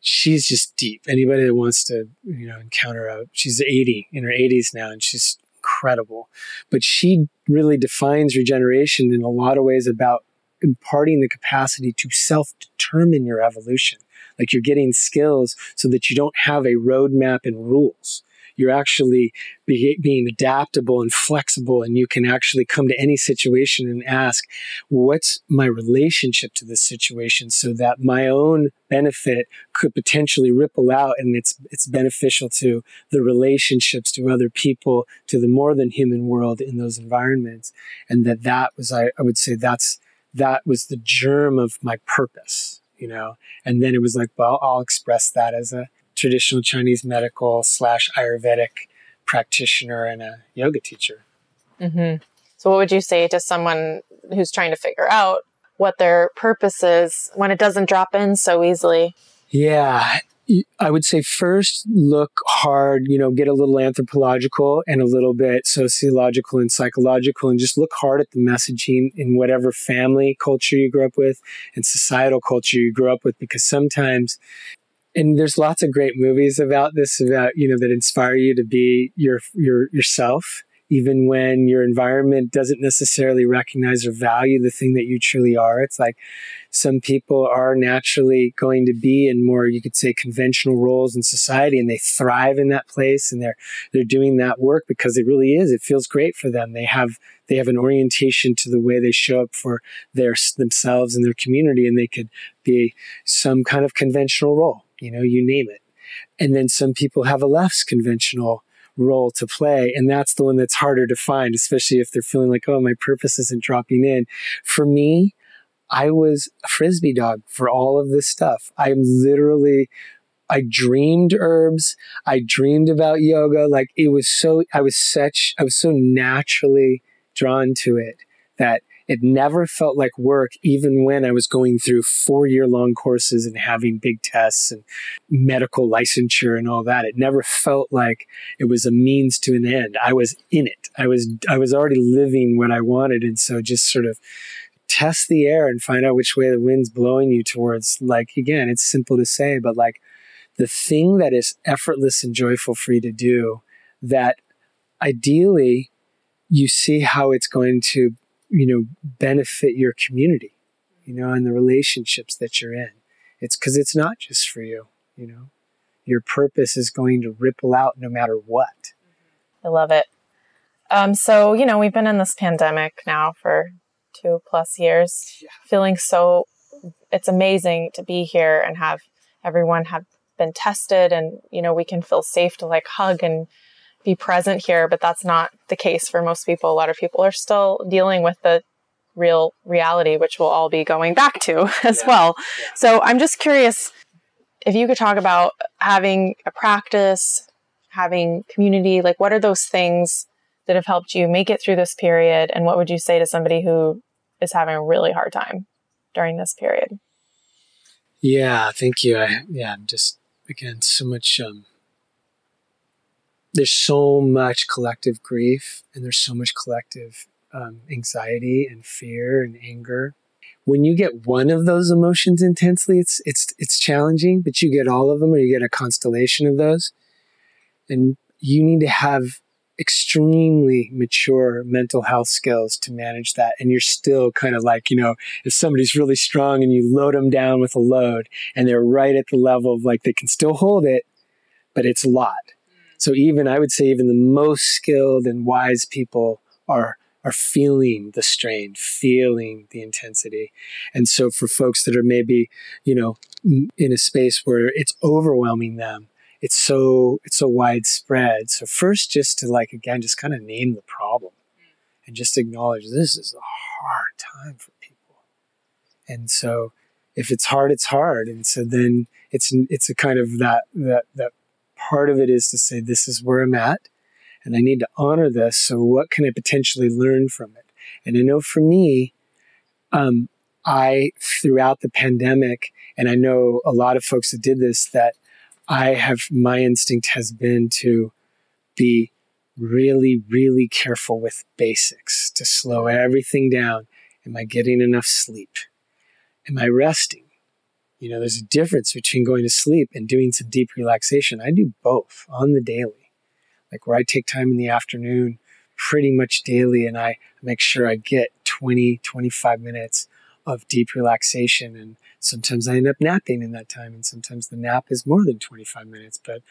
Speaker 2: She's just deep. Anybody that wants to, you know, encounter a, she's 80 in her 80s now, and she's incredible. But she really defines regeneration in a lot of ways about imparting the capacity to self determine your evolution. Like you're getting skills so that you don't have a roadmap and rules you're actually be, being adaptable and flexible and you can actually come to any situation and ask what's my relationship to this situation so that my own benefit could potentially ripple out and it's it's beneficial to the relationships to other people to the more than human world in those environments? And that that was I, I would say that's that was the germ of my purpose you know? And then it was like well i'll express that as a traditional Chinese medical slash Ayurvedic practitioner and a yoga teacher.
Speaker 1: Mm-hmm. So, what would you say to someone who's trying to figure out what their purpose is when it doesn't drop in so easily?
Speaker 2: Yeah. I would say first look hard, you know, get a little anthropological and a little bit sociological and psychological and just look hard at the messaging in whatever family culture you grew up with and societal culture you grew up with because sometimes and there's lots of great movies about this about you know that inspire you to be your your yourself even when your environment doesn't necessarily recognize or value the thing that you truly are. It's like some people are naturally going to be in more, you could say, conventional roles in society, and they thrive in that place, and they're they're doing that work because it really is. It feels great for them. They have they have an orientation to the way they show up for their themselves and their community, and they could be some kind of conventional role. You know, you name it. And then some people have a less conventional role to play. And that's the one that's harder to find, especially if they're feeling like, oh, my purpose isn't dropping in. For me, I was a frisbee dog for all of this stuff. I'm literally, I dreamed herbs. I dreamed about yoga. Like it was so, I was such, I was so naturally drawn to it that it never felt like work, even when I was going through four year long courses and having big tests and medical licensure and all that. It never felt like it was a means to an end. I was in it. I was, I was already living what I wanted. And so just sort of test the air and find out which way the wind's blowing you towards. Like, again, it's simple to say, but like the thing that is effortless and joyful for you to do that ideally you see how it's going to you know, benefit your community, you know, and the relationships that you're in. It's because it's not just for you, you know. Your purpose is going to ripple out no matter what.
Speaker 1: I love it. Um, so, you know, we've been in this pandemic now for two plus years, yeah. feeling so, it's amazing to be here and have everyone have been tested and, you know, we can feel safe to like hug and be present here, but that's not the case for most people. A lot of people are still dealing with the real reality, which we'll all be going back to as yeah. well. Yeah. So I'm just curious if you could talk about having a practice, having community, like what are those things that have helped you make it through this period? And what would you say to somebody who is having a really hard time during this period?
Speaker 2: Yeah, thank you. I, yeah, I'm just, again, so much um, there's so much collective grief and there's so much collective um, anxiety and fear and anger. When you get one of those emotions intensely, it's it's it's challenging. But you get all of them, or you get a constellation of those, and you need to have extremely mature mental health skills to manage that. And you're still kind of like, you know, if somebody's really strong and you load them down with a load and they're right at the level of like they can still hold it, but it's a lot. So even I would say even the most skilled and wise people are are feeling the strain, feeling the intensity. And so for folks that are maybe, you know, in a space where it's overwhelming them, it's so it's so widespread. So first just to like again just kind of name the problem and just acknowledge this is a hard time for people. And so if it's hard, it's hard. And so then it's it's a kind of that that that part of it is to say, this is where I'm at and I need to honor this. So what can I potentially learn from it? And I know for me, um, I, throughout the pandemic, and I know a lot of folks that did this, that I have, my instinct has been to be really, really careful with basics, to slow everything down. Am I getting enough sleep? Am I resting? You know, there's a difference between going to sleep and doing some deep relaxation. I do both on the daily, like where I take time in the afternoon pretty much daily and I make sure I get 20, 25 minutes of deep relaxation. And sometimes I end up napping in that time. And sometimes the nap is more than 25 minutes. But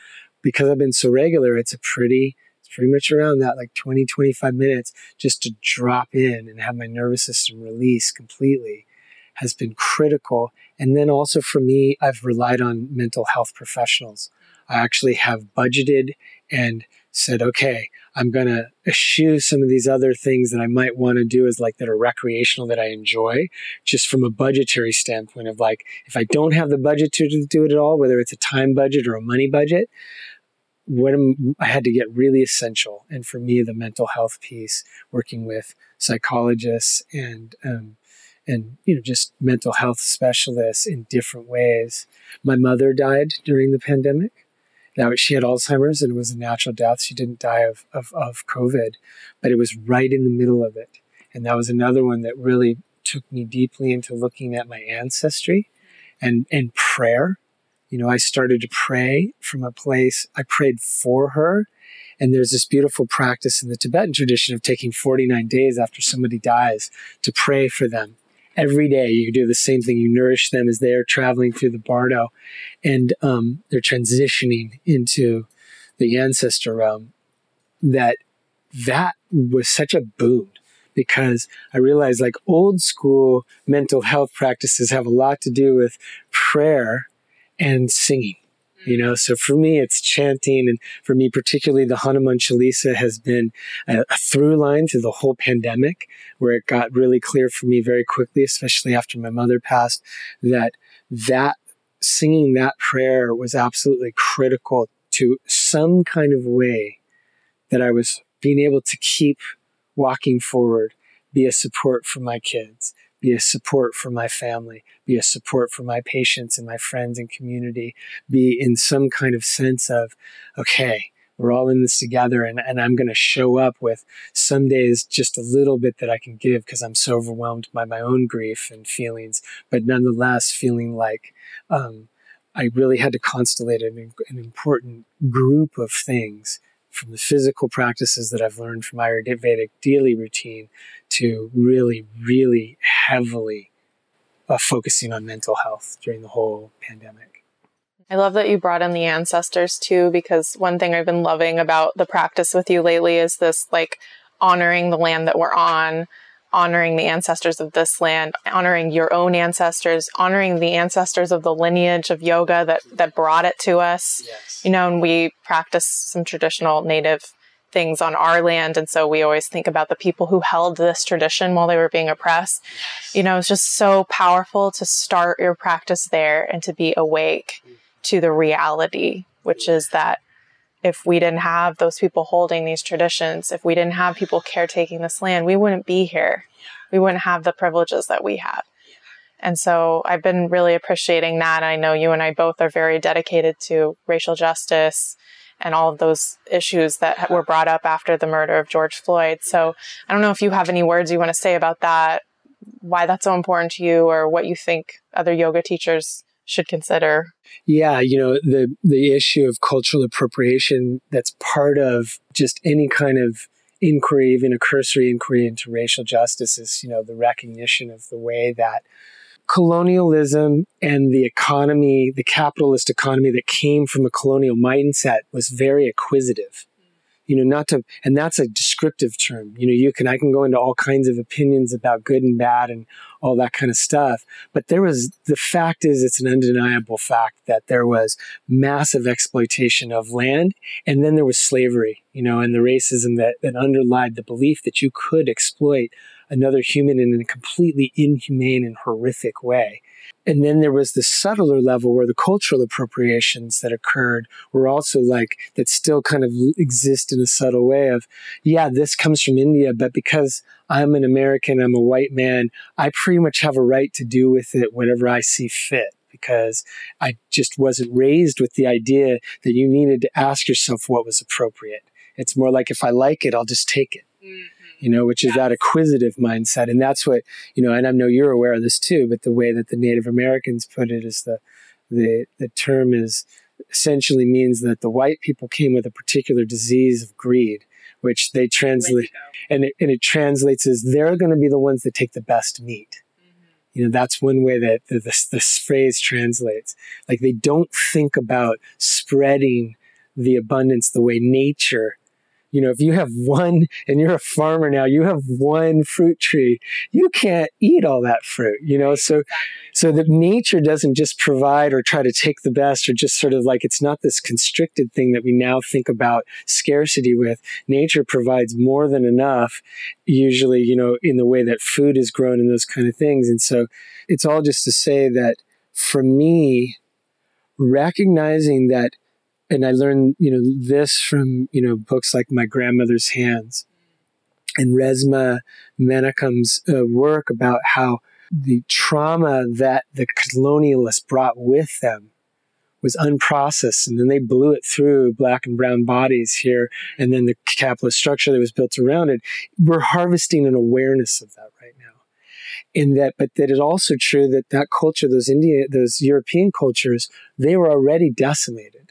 Speaker 2: because I've been so regular, it's a pretty, it's pretty much around that like 20, 25 minutes just to drop in and have my nervous system release completely has been critical. And then also for me, I've relied on mental health professionals. I actually have budgeted and said, okay, I'm going to eschew some of these other things that I might want to do as like that are recreational that I enjoy, just from a budgetary standpoint of like, if I don't have the budget to do it at all, whether it's a time budget or a money budget, what am, I had to get really essential. And for me, the mental health piece, working with psychologists and um, and you know just mental health specialists in different ways. My mother died during the pandemic. Now she had Alzheimer's and it was a natural death. She didn't die of, of, of COVID, but it was right in the middle of it. And that was another one that really took me deeply into looking at my ancestry and, and prayer. You know, I started to pray from a place, I prayed for her. And there's this beautiful practice in the Tibetan tradition of taking 49 days after somebody dies to pray for them every day you do the same thing. You nourish them as they're traveling through the bardo and um, they're transitioning into the ancestor realm. That that was such a boon because I realized like old school mental health practices have a lot to do with prayer and singing you know? So for me it's chanting and for me particularly the hanuman chalisa has been a, a, through line through the whole pandemic where it got really clear for me very quickly especially after my mother passed that that singing that prayer was absolutely critical to some kind of way that i was being able to keep walking forward be a support for my kids be a support for my family, be a support for my patients and my friends and community, be in some kind of sense of, okay, we're all in this together and, and I'm going to show up with some days just a little bit that I can give because I'm so overwhelmed by my own grief and feelings, but nonetheless feeling like um, I really had to constellate an, an important group of things from the physical practices that I've learned from Ayurvedic daily routine to really, really heavily uh, focusing on mental health during the whole pandemic.
Speaker 1: I love that you brought in the ancestors too, because one thing I've been loving about the practice with you lately is this like honoring the land that we're on, honoring the ancestors of this land, honoring your own ancestors, honoring the ancestors of the lineage of yoga that that brought it to us. Yes. You know, and we practice some traditional native things on our land and so we always think about the people who held this tradition while they were being oppressed. Yes. You know, it's just so powerful to start your practice there and to be awake mm. to the reality, which is that if we didn't have those people holding these traditions, if we didn't have people caretaking this land, we wouldn't be here. We wouldn't have the privileges that we have. And so I've been really appreciating that. I know you and I both are very dedicated to racial justice and all of those issues that were brought up after the murder of George Floyd. So I don't know if you have any words you want to say about that, why that's so important to you, or what you think other yoga teachers should consider?
Speaker 2: Yeah, you know, the the issue of cultural appropriation that's part of just any kind of inquiry, even a cursory inquiry into racial justice is, you know, the recognition of the way that colonialism and the economy, the capitalist economy that came from a colonial mindset was very acquisitive you know, not to, and that's a descriptive term. You know, you can, I can go into all kinds of opinions about good and bad and all that kind of stuff. But there was, the fact is, it's an undeniable fact that there was massive exploitation of land and then there was slavery, you know, and the racism that, that underlied the belief that you could exploit another human in a completely inhumane and horrific way. And then there was the subtler level where the cultural appropriations that occurred were also like, that still kind of exist in a subtle way of, yeah, this comes from India, but because I'm an American, I'm a white man, I pretty much have a right to do with it whatever I see fit because I just wasn't raised with the idea that you needed to ask yourself what was appropriate. It's more like if I like it, I'll just take it. Mm you know, which is that acquisitive mindset. And that's what, you know, and I know you're aware of this too, but the way that the Native Americans put it is the, the, the term is essentially means that the white people came with a particular disease of greed, which they translate, and it, and it translates as they're going to be the ones that take the best meat. Mm-hmm. You know, that's one way that this, this phrase translates. Like they don't think about spreading the abundance the way nature you know, if you have one and you're a farmer now, you have one fruit tree, you can't eat all that fruit, you know? So, so that nature doesn't just provide or try to take the best or just sort of like, it's not this constricted thing that we now think about scarcity with. Nature provides more than enough, usually, you know, in the way that food is grown and those kind of things. And so it's all just to say that for me, recognizing that and I learned, you know, this from, you know, books like My Grandmother's Hands. And Resmaa Menakem's uh, work about how the trauma that the colonialists brought with them was unprocessed and then they blew it through black and brown bodies here and then the capitalist structure that was built around it. We're harvesting an awareness of that right now. In that but that it's also true that that culture those indian those european cultures they were already decimated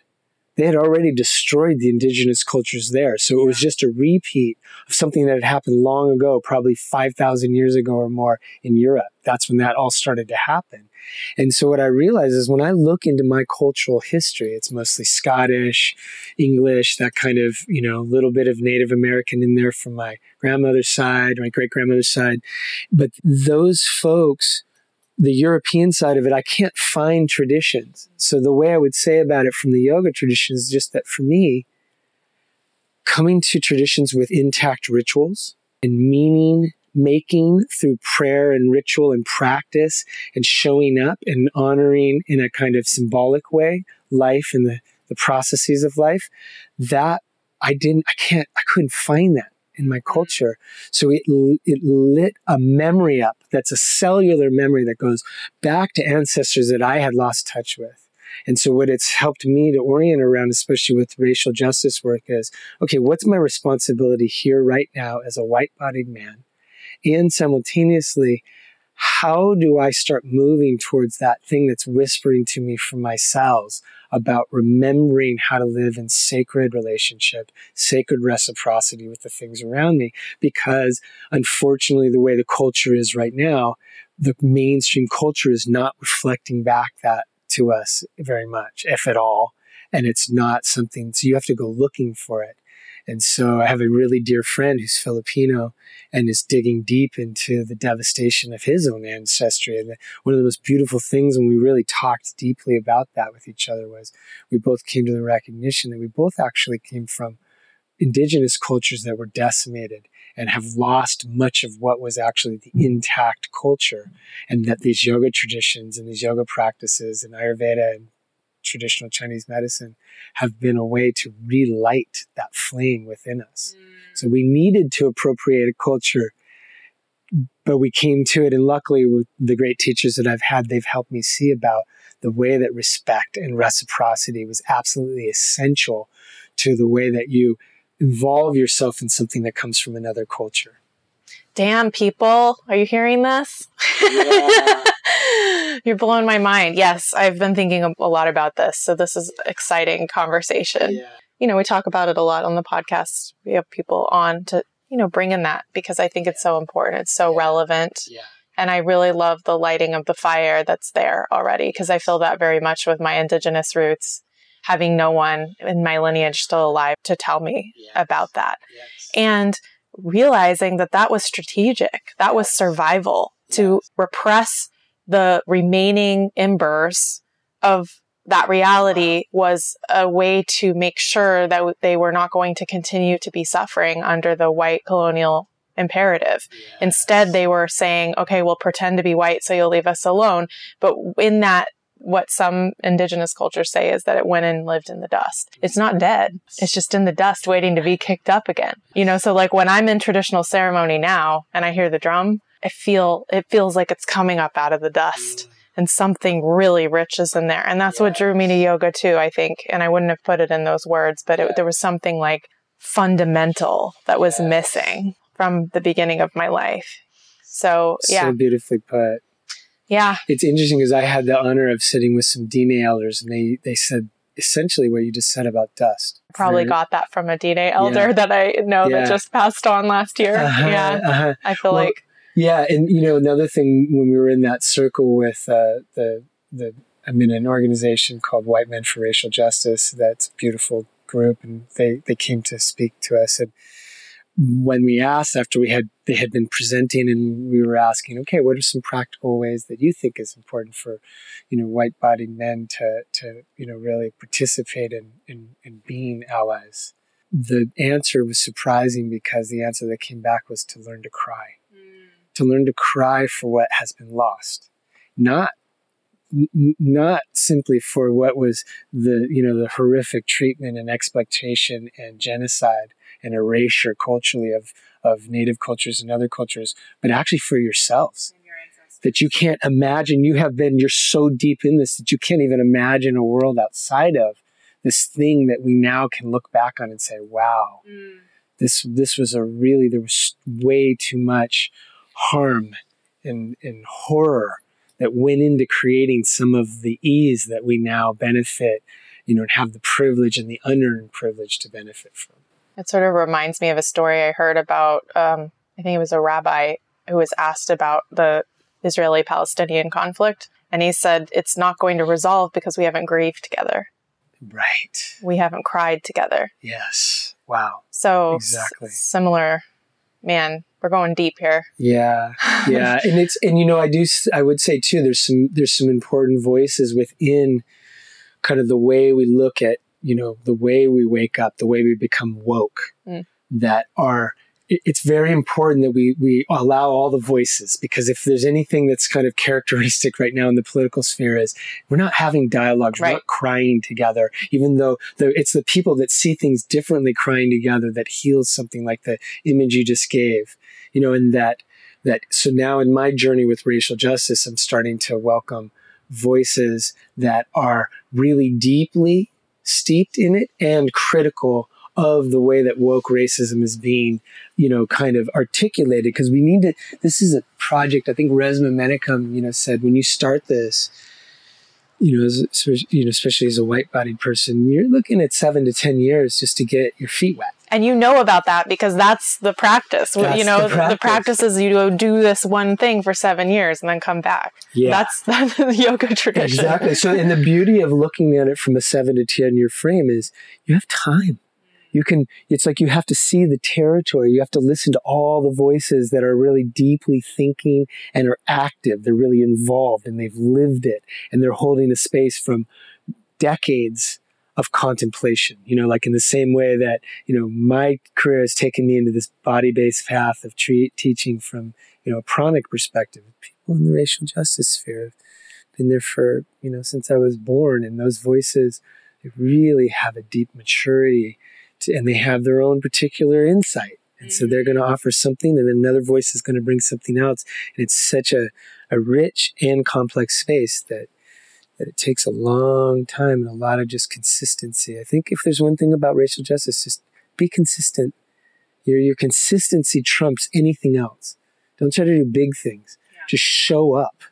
Speaker 2: they had already destroyed the indigenous cultures there. So it was just a repeat of something that had happened long ago, probably 5,000 years ago or more in Europe. That's when that all started to happen. And so what I realize is when I look into my cultural history, it's mostly Scottish, English, that kind of, you know, little bit of Native American in there from my grandmother's side, my great grandmother's side. But those folks, the European side of it, I can't find traditions. So the way I would say about it from the yoga tradition is just that for me, coming to traditions with intact rituals and meaning making through prayer and ritual and practice and showing up and honoring in a kind of symbolic way life and the, the processes of life, that I didn't, I can't, I couldn't find that in my culture. So it, it lit a memory up that's a cellular memory that goes back to ancestors that I had lost touch with. And so what it's helped me to orient around, especially with racial justice work is, okay, what's my responsibility here right now as a white bodied man? And simultaneously, how do I start moving towards that thing that's whispering to me from my cells about remembering how to live in sacred relationship, sacred reciprocity with the things around me? Because unfortunately, the way the culture is right now, the mainstream culture is not reflecting back that to us very much, if at all. And it's not something, so you have to go looking for it. And so I have a really dear friend who's Filipino and is digging deep into the devastation of his own ancestry. And one of the most beautiful things when we really talked deeply about that with each other was we both came to the recognition that we both actually came from indigenous cultures that were decimated and have lost much of what was actually the intact culture and that these yoga traditions and these yoga practices and ayurveda and traditional Chinese medicine have been a way to relight that flame within us. Mm. So we needed to appropriate a culture, but we came to it. And luckily, with the great teachers that I've had, they've helped me see about the way that respect and reciprocity was absolutely essential to the way that you involve yourself in something that comes from another culture.
Speaker 1: Damn, people, are you hearing this? Yeah. You're blowing my mind. Yes, I've been thinking a lot about this. So this is exciting conversation. Yeah. You know, we talk about it a lot on the podcast. We have people on to, you know, bring in that because I think it's so important. It's so yeah. relevant. Yeah. And I really love the lighting of the fire that's there already because I feel that very much with my indigenous roots, having no one in my lineage still alive to tell me yes. about that. Yes. And realizing that that was strategic, that was survival to repress the remaining embers of that reality was a way to make sure that they were not going to continue to be suffering under the white colonial imperative. Yes. Instead, they were saying, okay, we'll pretend to be white so you'll leave us alone. But in that, what some indigenous cultures say is that it went and lived in the dust. It's not mm-hmm. dead. It's just in the dust waiting to be kicked up again. You know, so like when I'm in traditional ceremony now and I hear the drum, I feel it feels like it's coming up out of the dust and something really rich is in there. And that's yes. what drew me to yoga too, I think. And I wouldn't have put it in those words, but it, there was something like fundamental that was yes. missing from the beginning of my life. So, yeah.
Speaker 2: So beautifully put.
Speaker 1: Yeah.
Speaker 2: It's interesting because I had the honor of sitting with some Diné elders and they, they said essentially what you just said about dust.
Speaker 1: Probably got that from a Diné elder yeah. that I know yeah. that just passed on last year. Uh-huh, yeah. Uh-huh. I feel well, like
Speaker 2: yeah, and you know another thing when we were in that circle with uh, the the I'm in an organization called White Men for Racial Justice. That's a beautiful group, and they they came to speak to us. And when we asked after we had they had been presenting, and we were asking, okay, what are some practical ways that you think is important for you know white bodied men to to you know really participate in in, in being allies? The answer was surprising because the answer that came back was to learn to cry to learn to cry for what has been lost, not not simply for what was the you know the horrific treatment and exploitation and genocide and erasure culturally of of native cultures and other cultures, but actually for yourselves. That you can't imagine, you have been, you're so deep in this that you can't even imagine a world outside of this thing that we now can look back on and say, wow, mm. this, this was a really, there was way too much harm and, and horror that went into creating some of the ease that we now benefit, you know, and have the privilege and the unearned privilege to benefit from.
Speaker 1: It sort of reminds me of a story I heard about. Um, I think it was a rabbi who was asked about the Israeli Palestinian conflict. And he said, It's not going to resolve because we haven't grieved together.
Speaker 2: Right.
Speaker 1: We haven't cried together.
Speaker 2: Yes. Wow.
Speaker 1: So, exactly. S- similar, man, we're going deep here.
Speaker 2: Yeah. Yeah. and it's, and you know, I do, I would say too, there's some, there's some important voices within kind of the way we look at you know, the way we wake up, the way we become woke, mm. that are it's very important that we we allow all the voices because if there's anything that's kind of characteristic right now in the political sphere is we're not having dialogues right. we're not crying together even though the, it's the people that see things differently crying together that heals something like the image you just gave you know and that that so now in my journey with racial justice i'm starting to welcome voices that are really deeply steeped in it and critical of the way that woke racism is being, you know, kind of articulated. Because we need to, this is a project, I think Resmaa Menakem, you know, said when you start this, you know, as, you know, especially as a white-bodied person, you're looking at seven to ten years just to get your feet wet.
Speaker 1: And you know about that because that's the practice. That's you know, the practice. the practice. is you go do this one thing for seven years and then come back. Yeah, that's that's the yoga tradition.
Speaker 2: Exactly. So, and the beauty of looking at it from a seven to ten year frame is you have time you can it's like you have to see the territory you have to listen to all the voices that are really deeply thinking and are active they're really involved and they've lived it and they're holding a space from decades of contemplation you know like in the same way that you know my career has taken me into this body-based path of teaching from you know a pranic perspective people in the racial justice sphere have been there for you know since i was born and those voices they really have a deep maturity and they have their own particular insight. And so they're going to offer something, and another voice is going to bring something else. And it's such a, a rich and complex space that that it takes a long time and a lot of just consistency. I think if there's one thing about racial justice, just be consistent. Your your consistency trumps anything else. Don't try to do big things. Yeah. Just show up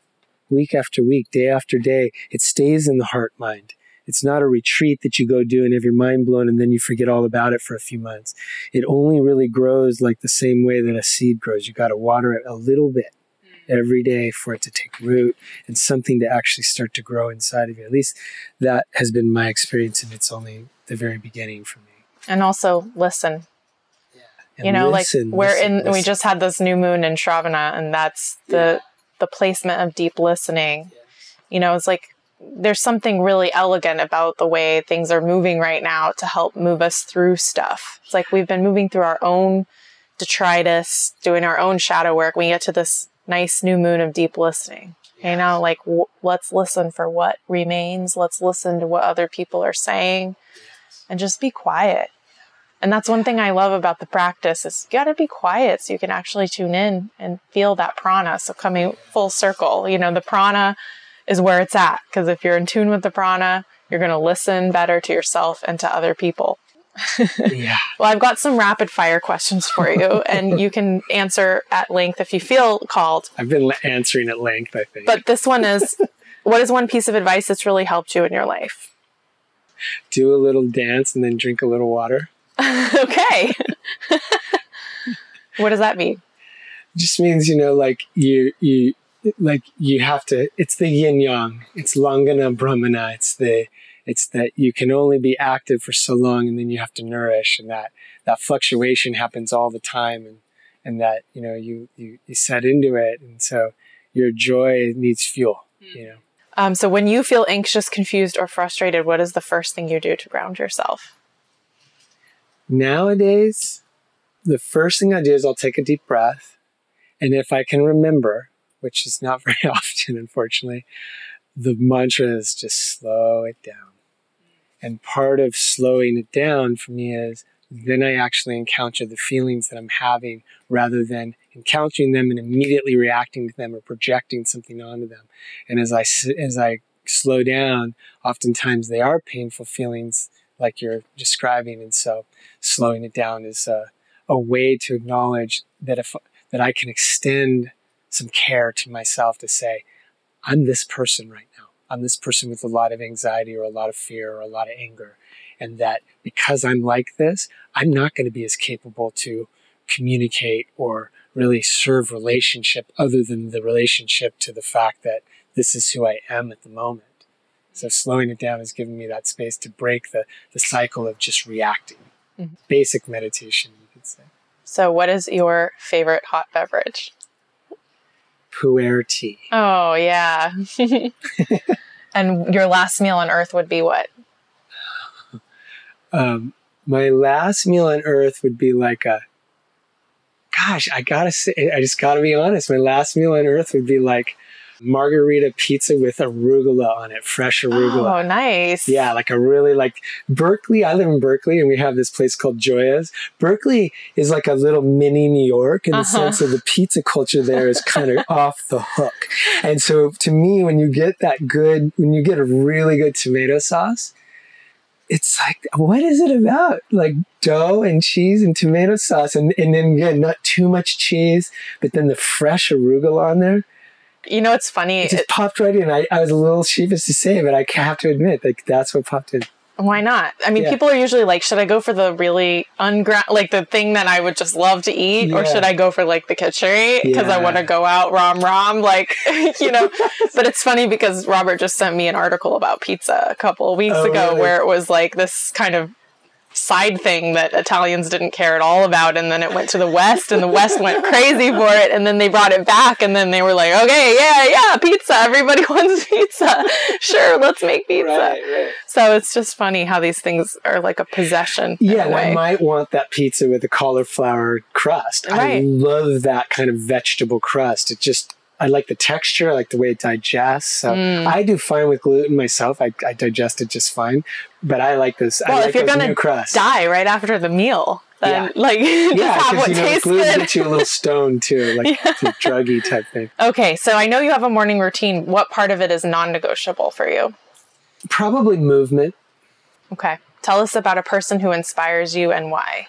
Speaker 2: week after week, day after day. It stays in the heart mind. It's not a retreat that you go do and have your mind blown and then you forget all about it for a few months. It only really grows like the same way that a seed grows. You got to water it a little bit. Every day for it to take root and something to actually start to grow inside of you. At least that has been my experience, and it's only the very beginning for me.
Speaker 1: And also listen. Yeah. you know, listen, like we're listen, in, listen. we just had this new moon in Shravana, and that's the yeah. the placement of deep listening. You know, it's like there's something really elegant about the way things are moving right now to help move us through stuff. It's like we've been moving through our own detritus, doing our own shadow work. We get to this nice new moon of deep listening. You know, like w- let's listen for what remains. Let's listen to what other people are saying and just be quiet. And that's one thing I love about the practice is you got to be quiet so you can actually tune in and feel that prana. So coming full circle, you know, the prana is where it's at. Because if you're in tune with the prana, you're going to listen better to yourself and to other people. Yeah. Well, I've got some rapid fire questions for you, and you can answer at length if you feel called.
Speaker 2: I've been answering at length, I think.
Speaker 1: But this one is what is one piece of advice that's really helped you in your life?
Speaker 2: Do a little dance and then drink a little water.
Speaker 1: okay. what does that mean?
Speaker 2: It just means, you know, like you, you, like you have to it's the yin yang it's langhana brahmana it's the it's that you can only be active for so long and then you have to nourish and that that fluctuation happens all the time and and that you know you you, you set into it and so your joy needs fuel mm. you know
Speaker 1: um, so when you feel anxious confused or frustrated what is the first thing you do to ground yourself
Speaker 2: nowadays the first thing i do is i'll take a deep breath and if i can remember which is not very often, unfortunately, the mantra is just slow it down. And part of slowing it down for me is then I actually encounter the feelings that I'm having rather than encountering them and immediately reacting to them or projecting something onto them. And as I, as I slow down, oftentimes they are painful feelings like you're describing. And so slowing it down is a, a way to acknowledge that if, that I can extend some care to myself to say, I'm this person right. I'm this person with a lot of anxiety or a lot of fear or a lot of anger. And that because I'm like this, I'm not going to be as capable to communicate or really serve relationship other than the relationship to the fact that this is who I am at the moment. So slowing it down has given me that space to break the, the cycle of just reacting. Mm-hmm. Basic meditation, you could say.
Speaker 1: So, what is your favorite hot beverage?
Speaker 2: Pu'er tea.
Speaker 1: Oh, yeah. and your last meal on earth would be what?
Speaker 2: Um, my last meal on earth would be like a, gosh, I gotta say, I just gotta be honest. My last meal on earth would be like margarita pizza with arugula on it, fresh arugula.
Speaker 1: Oh, nice.
Speaker 2: Yeah, like a really like Berkeley. I live in Berkeley and we have this place called Joya's. Berkeley is like a little mini New York in the uh-huh. sense of the pizza culture there is kind of off the hook. And so to me, when you get that good, when you get a really good tomato sauce, it's like, what is it about? Like dough and cheese and tomato sauce, and, and then again, not too much cheese, but then the fresh arugula on there.
Speaker 1: You know, it's funny.
Speaker 2: It just it, popped right in. I, I was a little sheepish to say, but I have to admit, like that's what popped in.
Speaker 1: Why not? I mean, yeah. people are usually like, should I go for the really unground, like the thing that I would just love to eat, yeah. or should I go for like the kitchery because yeah. I want to go out rom rom, like you know? but it's funny because Robert just sent me an article about pizza a couple of weeks oh, ago really? where it was like this kind of side thing that Italians didn't care at all about. And then it went to the West and the West went crazy for it. And then they brought it back and then they were like, okay, yeah, yeah, pizza. Everybody wants pizza. sure, let's make pizza. Right, right. So it's just funny how these things are like a possession.
Speaker 2: Yeah, I might want that pizza with a cauliflower crust. Right. I love that kind of vegetable crust. It just I like the texture. I like the way it digests. So mm. I do fine with gluten myself. I, I, digest it just fine. But I like this.
Speaker 1: Well,
Speaker 2: like
Speaker 1: if you're gonna die right after the meal, then yeah. like just yeah, have what you know, tastes gluten
Speaker 2: good. gets you a little stone too, like yeah. druggy type thing.
Speaker 1: Okay, so I know you have a morning routine. What part of it is non-negotiable for you?
Speaker 2: Probably movement.
Speaker 1: Okay, tell us about a person who inspires you and why.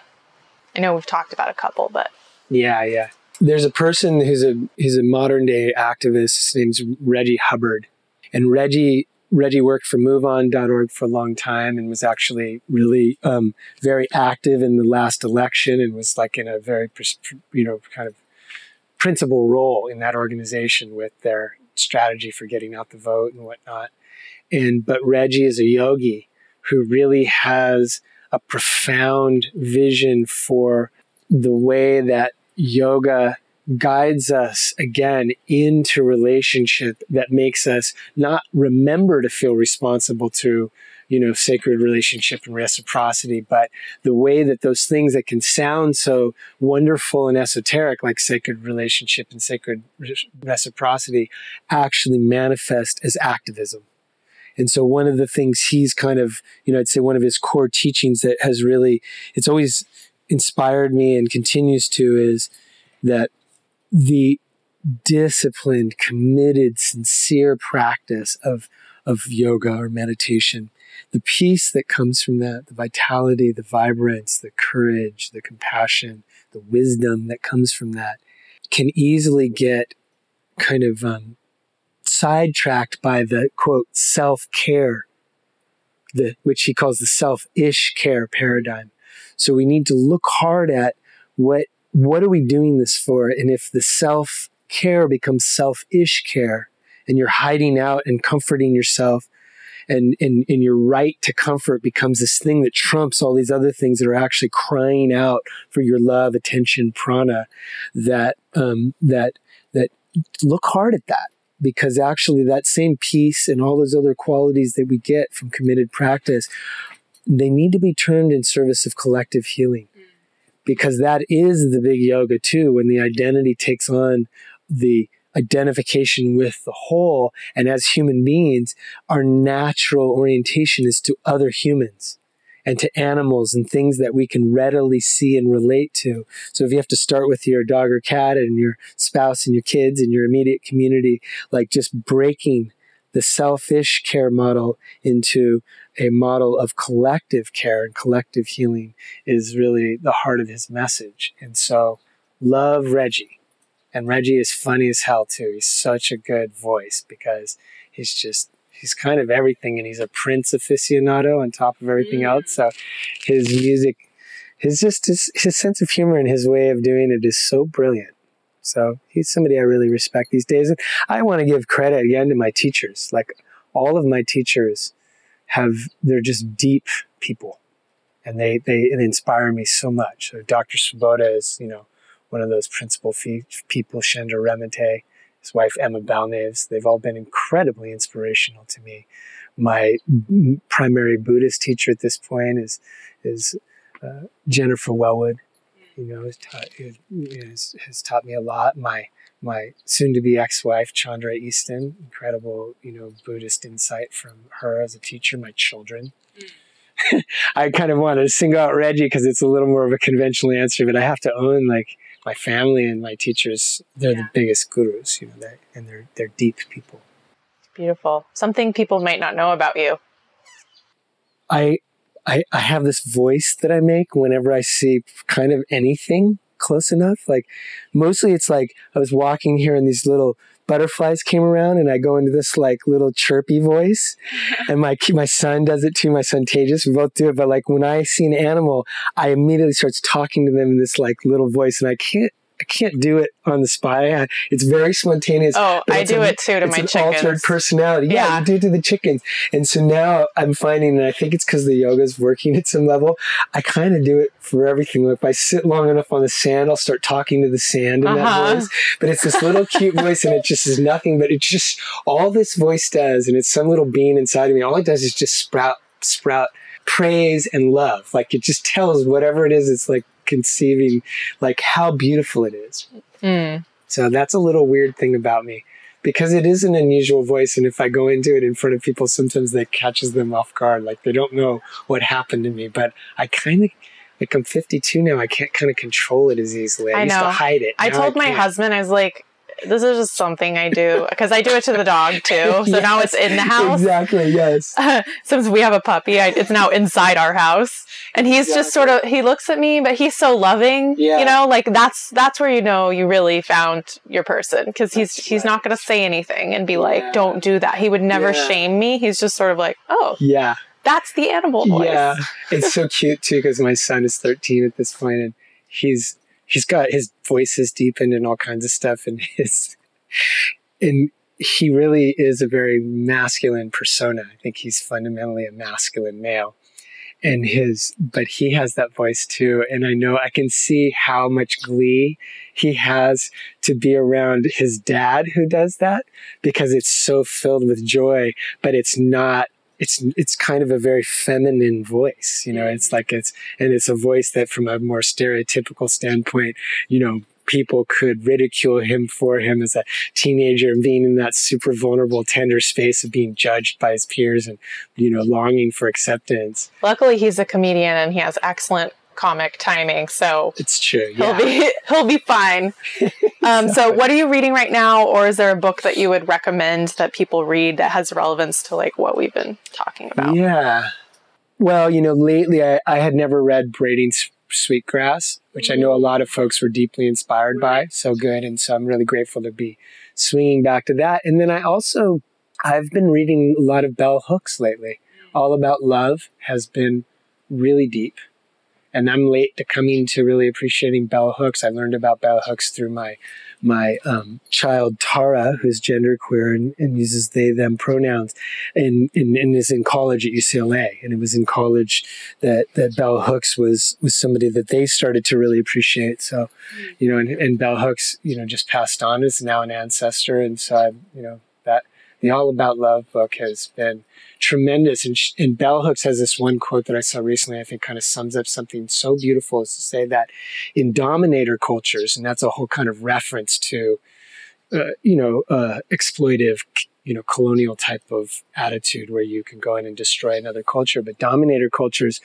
Speaker 1: I know we've talked about a couple, but
Speaker 2: yeah, yeah there's a person who's a he's a modern day activist. His name's Reggie Hubbard, and Reggie Reggie worked for MoveOn.org for a long time and was actually really um, very active in the last election and was like in a very you know kind of principal role in that organization with their strategy for getting out the vote and whatnot. And but Reggie is a yogi who really has a profound vision for the way that yoga guides us again into relationship that makes us not remember to feel responsible to you know sacred relationship and reciprocity but the way that those things that can sound so wonderful and esoteric like sacred relationship and sacred reciprocity actually manifest as activism. And so one of the things he's kind of you know i'd say one of his core teachings that has really it's always inspired me and continues to is that the disciplined, committed, sincere practice of, of yoga or meditation, the peace that comes from that, the vitality, the vibrance, the courage, the compassion, the wisdom that comes from that can easily get kind of um, sidetracked by the quote self care, the which he calls the self ish care paradigm. So we need to look hard at what what are we doing this for? And if the self care becomes self ish care and you're hiding out and comforting yourself and, and, and your right to comfort becomes this thing that trumps all these other things that are actually crying out for your love, attention, prana, that, um, that, that look hard at that because actually that same peace and all those other qualities that we get from committed practice, they need to be turned in service of collective healing because that is the big yoga too when the identity takes on the identification with the whole and as human beings our natural orientation is to other humans and to animals and things that we can readily see and relate to. So if you have to start with your dog or cat and your spouse and your kids and your immediate community, like just breaking the selfish care model into a model of collective care and collective healing is really the heart of his message. And so love Reggie. And Reggie is funny as hell too. He's such a good voice because he's just he's kind of everything and he's a Prince aficionado on top of everything mm. else. So his music, his just his, his sense of humor and his way of doing it is so brilliant. So he's somebody I really respect these days. And I want to give credit again to my teachers. Like all of my teachers have, they're just deep people and they, they, inspire me so much. So Dr. Svoboda is, you know, one of those principal fee- people, Shandor Remete, his wife Emma Balnaves. They've all been incredibly inspirational to me. My primary Buddhist teacher at this point is is uh, Jennifer Welwood. You know, has taught, has, has taught me a lot. My my soon-to-be ex-wife Chandra Easton, incredible, you know, Buddhist insight from her as a teacher. My children. Mm. I kind of want to single out Reggie because it's a little more of a conventional answer, but I have to own like my family and my teachers, they're yeah. the biggest gurus, you know, and they're they're deep people.
Speaker 1: Beautiful. Something people might not know about you.
Speaker 2: I I I have this voice that I make whenever I see kind of anything close enough. Like mostly it's like I was walking here and these little butterflies came around and I go into this like little chirpy voice and my my son does it too my son Tejas we both do it but like when I see an animal I immediately starts talking to them in this like little voice and I can't I can't do it on the spy. It's very spontaneous.
Speaker 1: Oh, I do a, it too to my chickens.
Speaker 2: Altered personality. Yeah, yeah, you do it to the chickens. And so now I'm finding, and I think it's because the yoga is working at some level. I kind of do it for everything. If I sit long enough on the sand, I'll start talking to the sand in uh-huh. that voice. But it's this little cute voice, and it just is nothing. But it's just all this voice does, and it's some little being inside of me. All it does is just sprout, sprout praise and love. Like it just tells whatever it is. It's like conceiving like how beautiful it is. Mm. So that's a little weird thing about me because it is an unusual voice. And if I go into it in front of people, sometimes that catches them off guard. Like they don't know what happened to me, but I kind of, like I'm 52 now. I can't kind of control it as easily. I, I used know. to hide it.
Speaker 1: I told I my husband, I was like, this is just something I do because I do it to the dog too. So yes, now it's in the house.
Speaker 2: Exactly. Yes. Uh,
Speaker 1: since we have a puppy, I, it's now inside our house, and he's exactly. just sort of he looks at me, but he's so loving. Yeah. You know, like that's that's where you know you really found your person because he's right. he's not going to say anything and be like, yeah. "Don't do that." He would never yeah. shame me. He's just sort of like, "Oh,
Speaker 2: yeah."
Speaker 1: That's the animal voice. Yeah,
Speaker 2: it's so cute too because my son is 13 at this point, and he's he's got his voice has deepened and all kinds of stuff and his and he really is a very masculine persona. I think he's fundamentally a masculine male. And his, but he has that voice too. And I know I can see how much glee he has to be around his dad who does that because it's so filled with joy, but it's not it's it's kind of a very feminine voice you know it's like it's and it's a voice that from a more stereotypical standpoint you know people could ridicule him for him as a teenager and being in that super vulnerable tender space of being judged by his peers and you know longing for acceptance.
Speaker 1: Luckily he's a comedian and he has excellent comic timing, so
Speaker 2: it's true.
Speaker 1: Yeah. He'll be he'll be fine. um, so, what are you reading right now, or is there a book that you would recommend that people read that has relevance to like what we've been talking about?
Speaker 2: Yeah. Well, you know, lately I, I had never read Braiding Sweetgrass, which I know a lot of folks were deeply inspired by. So good, and so I'm really grateful to be swinging back to that. And then I also I've been reading a lot of bell hooks lately. All About Love has been really deep and I'm late to coming to really appreciating bell hooks. I learned about bell hooks through my my um, child Tara, who's genderqueer and, and uses they them pronouns, and, and, and is in college at UCLA. And it was in college that that bell hooks was was somebody that they started to really appreciate. So, you know, and, and bell hooks, you know, just passed on is now an ancestor, and so I, you know, the All About Love book has been tremendous. And, and Bell Hooks has this one quote that I saw recently, I think kind of sums up something so beautiful is to say that in dominator cultures, and that's a whole kind of reference to, uh, you know, uh, exploitive you know, colonial type of attitude where you can go in and destroy another culture. But dominator cultures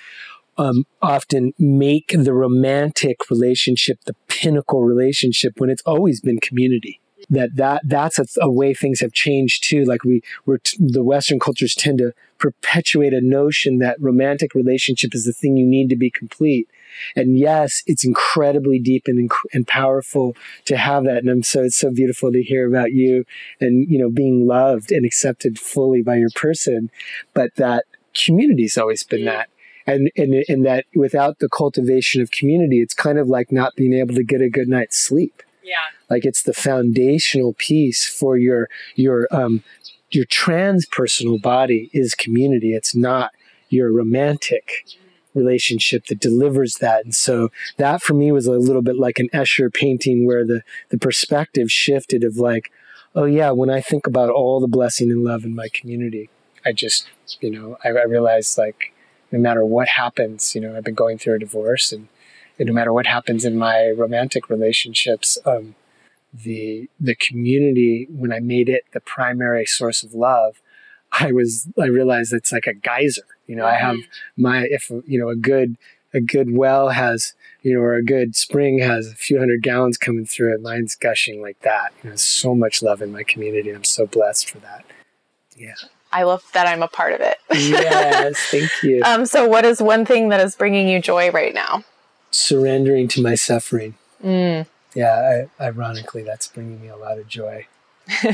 Speaker 2: um, often make the romantic relationship the pinnacle relationship when it's always been community. That that that's a, a way things have changed too. Like we we're t- the Western cultures tend to perpetuate a notion that romantic relationship is the thing you need to be complete. And yes, it's incredibly deep and, and powerful to have that. And I'm so, it's so beautiful to hear about you and, you know, being loved and accepted fully by your person. But that community's always been mm. that. And, and, and that without the cultivation of community, it's kind of like not being able to get a good night's sleep.
Speaker 1: Yeah.
Speaker 2: Like it's the foundational piece for your, your, um, your transpersonal body is community. It's not your romantic relationship that delivers that. And so that for me was a little bit like an Escher painting where the, the perspective shifted of like, oh yeah, when I think about all the blessing and love in my community, I just, you know, I, I realized like no matter what happens, you know, I've been going through a divorce and, and no matter what happens in my romantic relationships, um, the the community when I made it the primary source of love, I was I realized it's like a geyser you know, mm-hmm. I have my if you know a good a good well has you know or a good spring has a few hundred gallons coming through it. Mine's gushing like that. You know, so much love in my community. I'm so blessed for that. Yeah.
Speaker 1: I love that I'm a part of it.
Speaker 2: yes, thank you.
Speaker 1: Um, so, what is one thing that is bringing you joy right now?
Speaker 2: Surrendering to my suffering.
Speaker 1: Mm.
Speaker 2: Yeah, I, ironically, that's bringing me a lot of joy.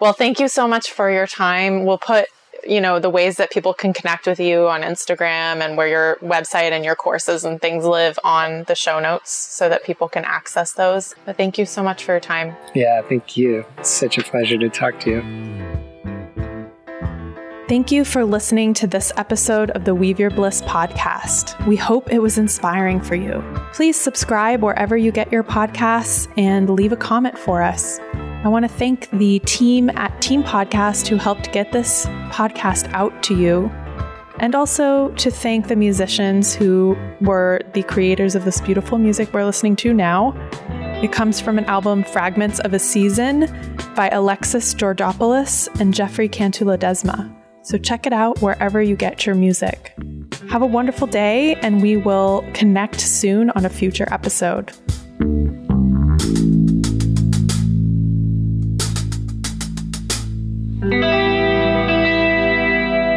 Speaker 1: well, thank you so much for your time. We'll put you know, the ways that people can connect with you on Instagram and where your website and your courses and things live on the show notes so that people can access those. But thank you so much for your time.
Speaker 2: Yeah, thank you. It's such a pleasure to talk to you.
Speaker 3: Thank you for listening to this episode of the Weave Your Bliss podcast. We hope it was inspiring for you. Please subscribe wherever you get your podcasts and leave a comment for us. I want to thank the team at Team Podcast who helped get this podcast out to you, and also to thank the musicians who were the creators of this beautiful music we're listening to now. It comes from an album Fragments of a Season by Alexis Georgopoulos and Jefre Cantu-Ledesma. So check it out wherever you get your music. Have a wonderful day, and we will connect soon on a future episode.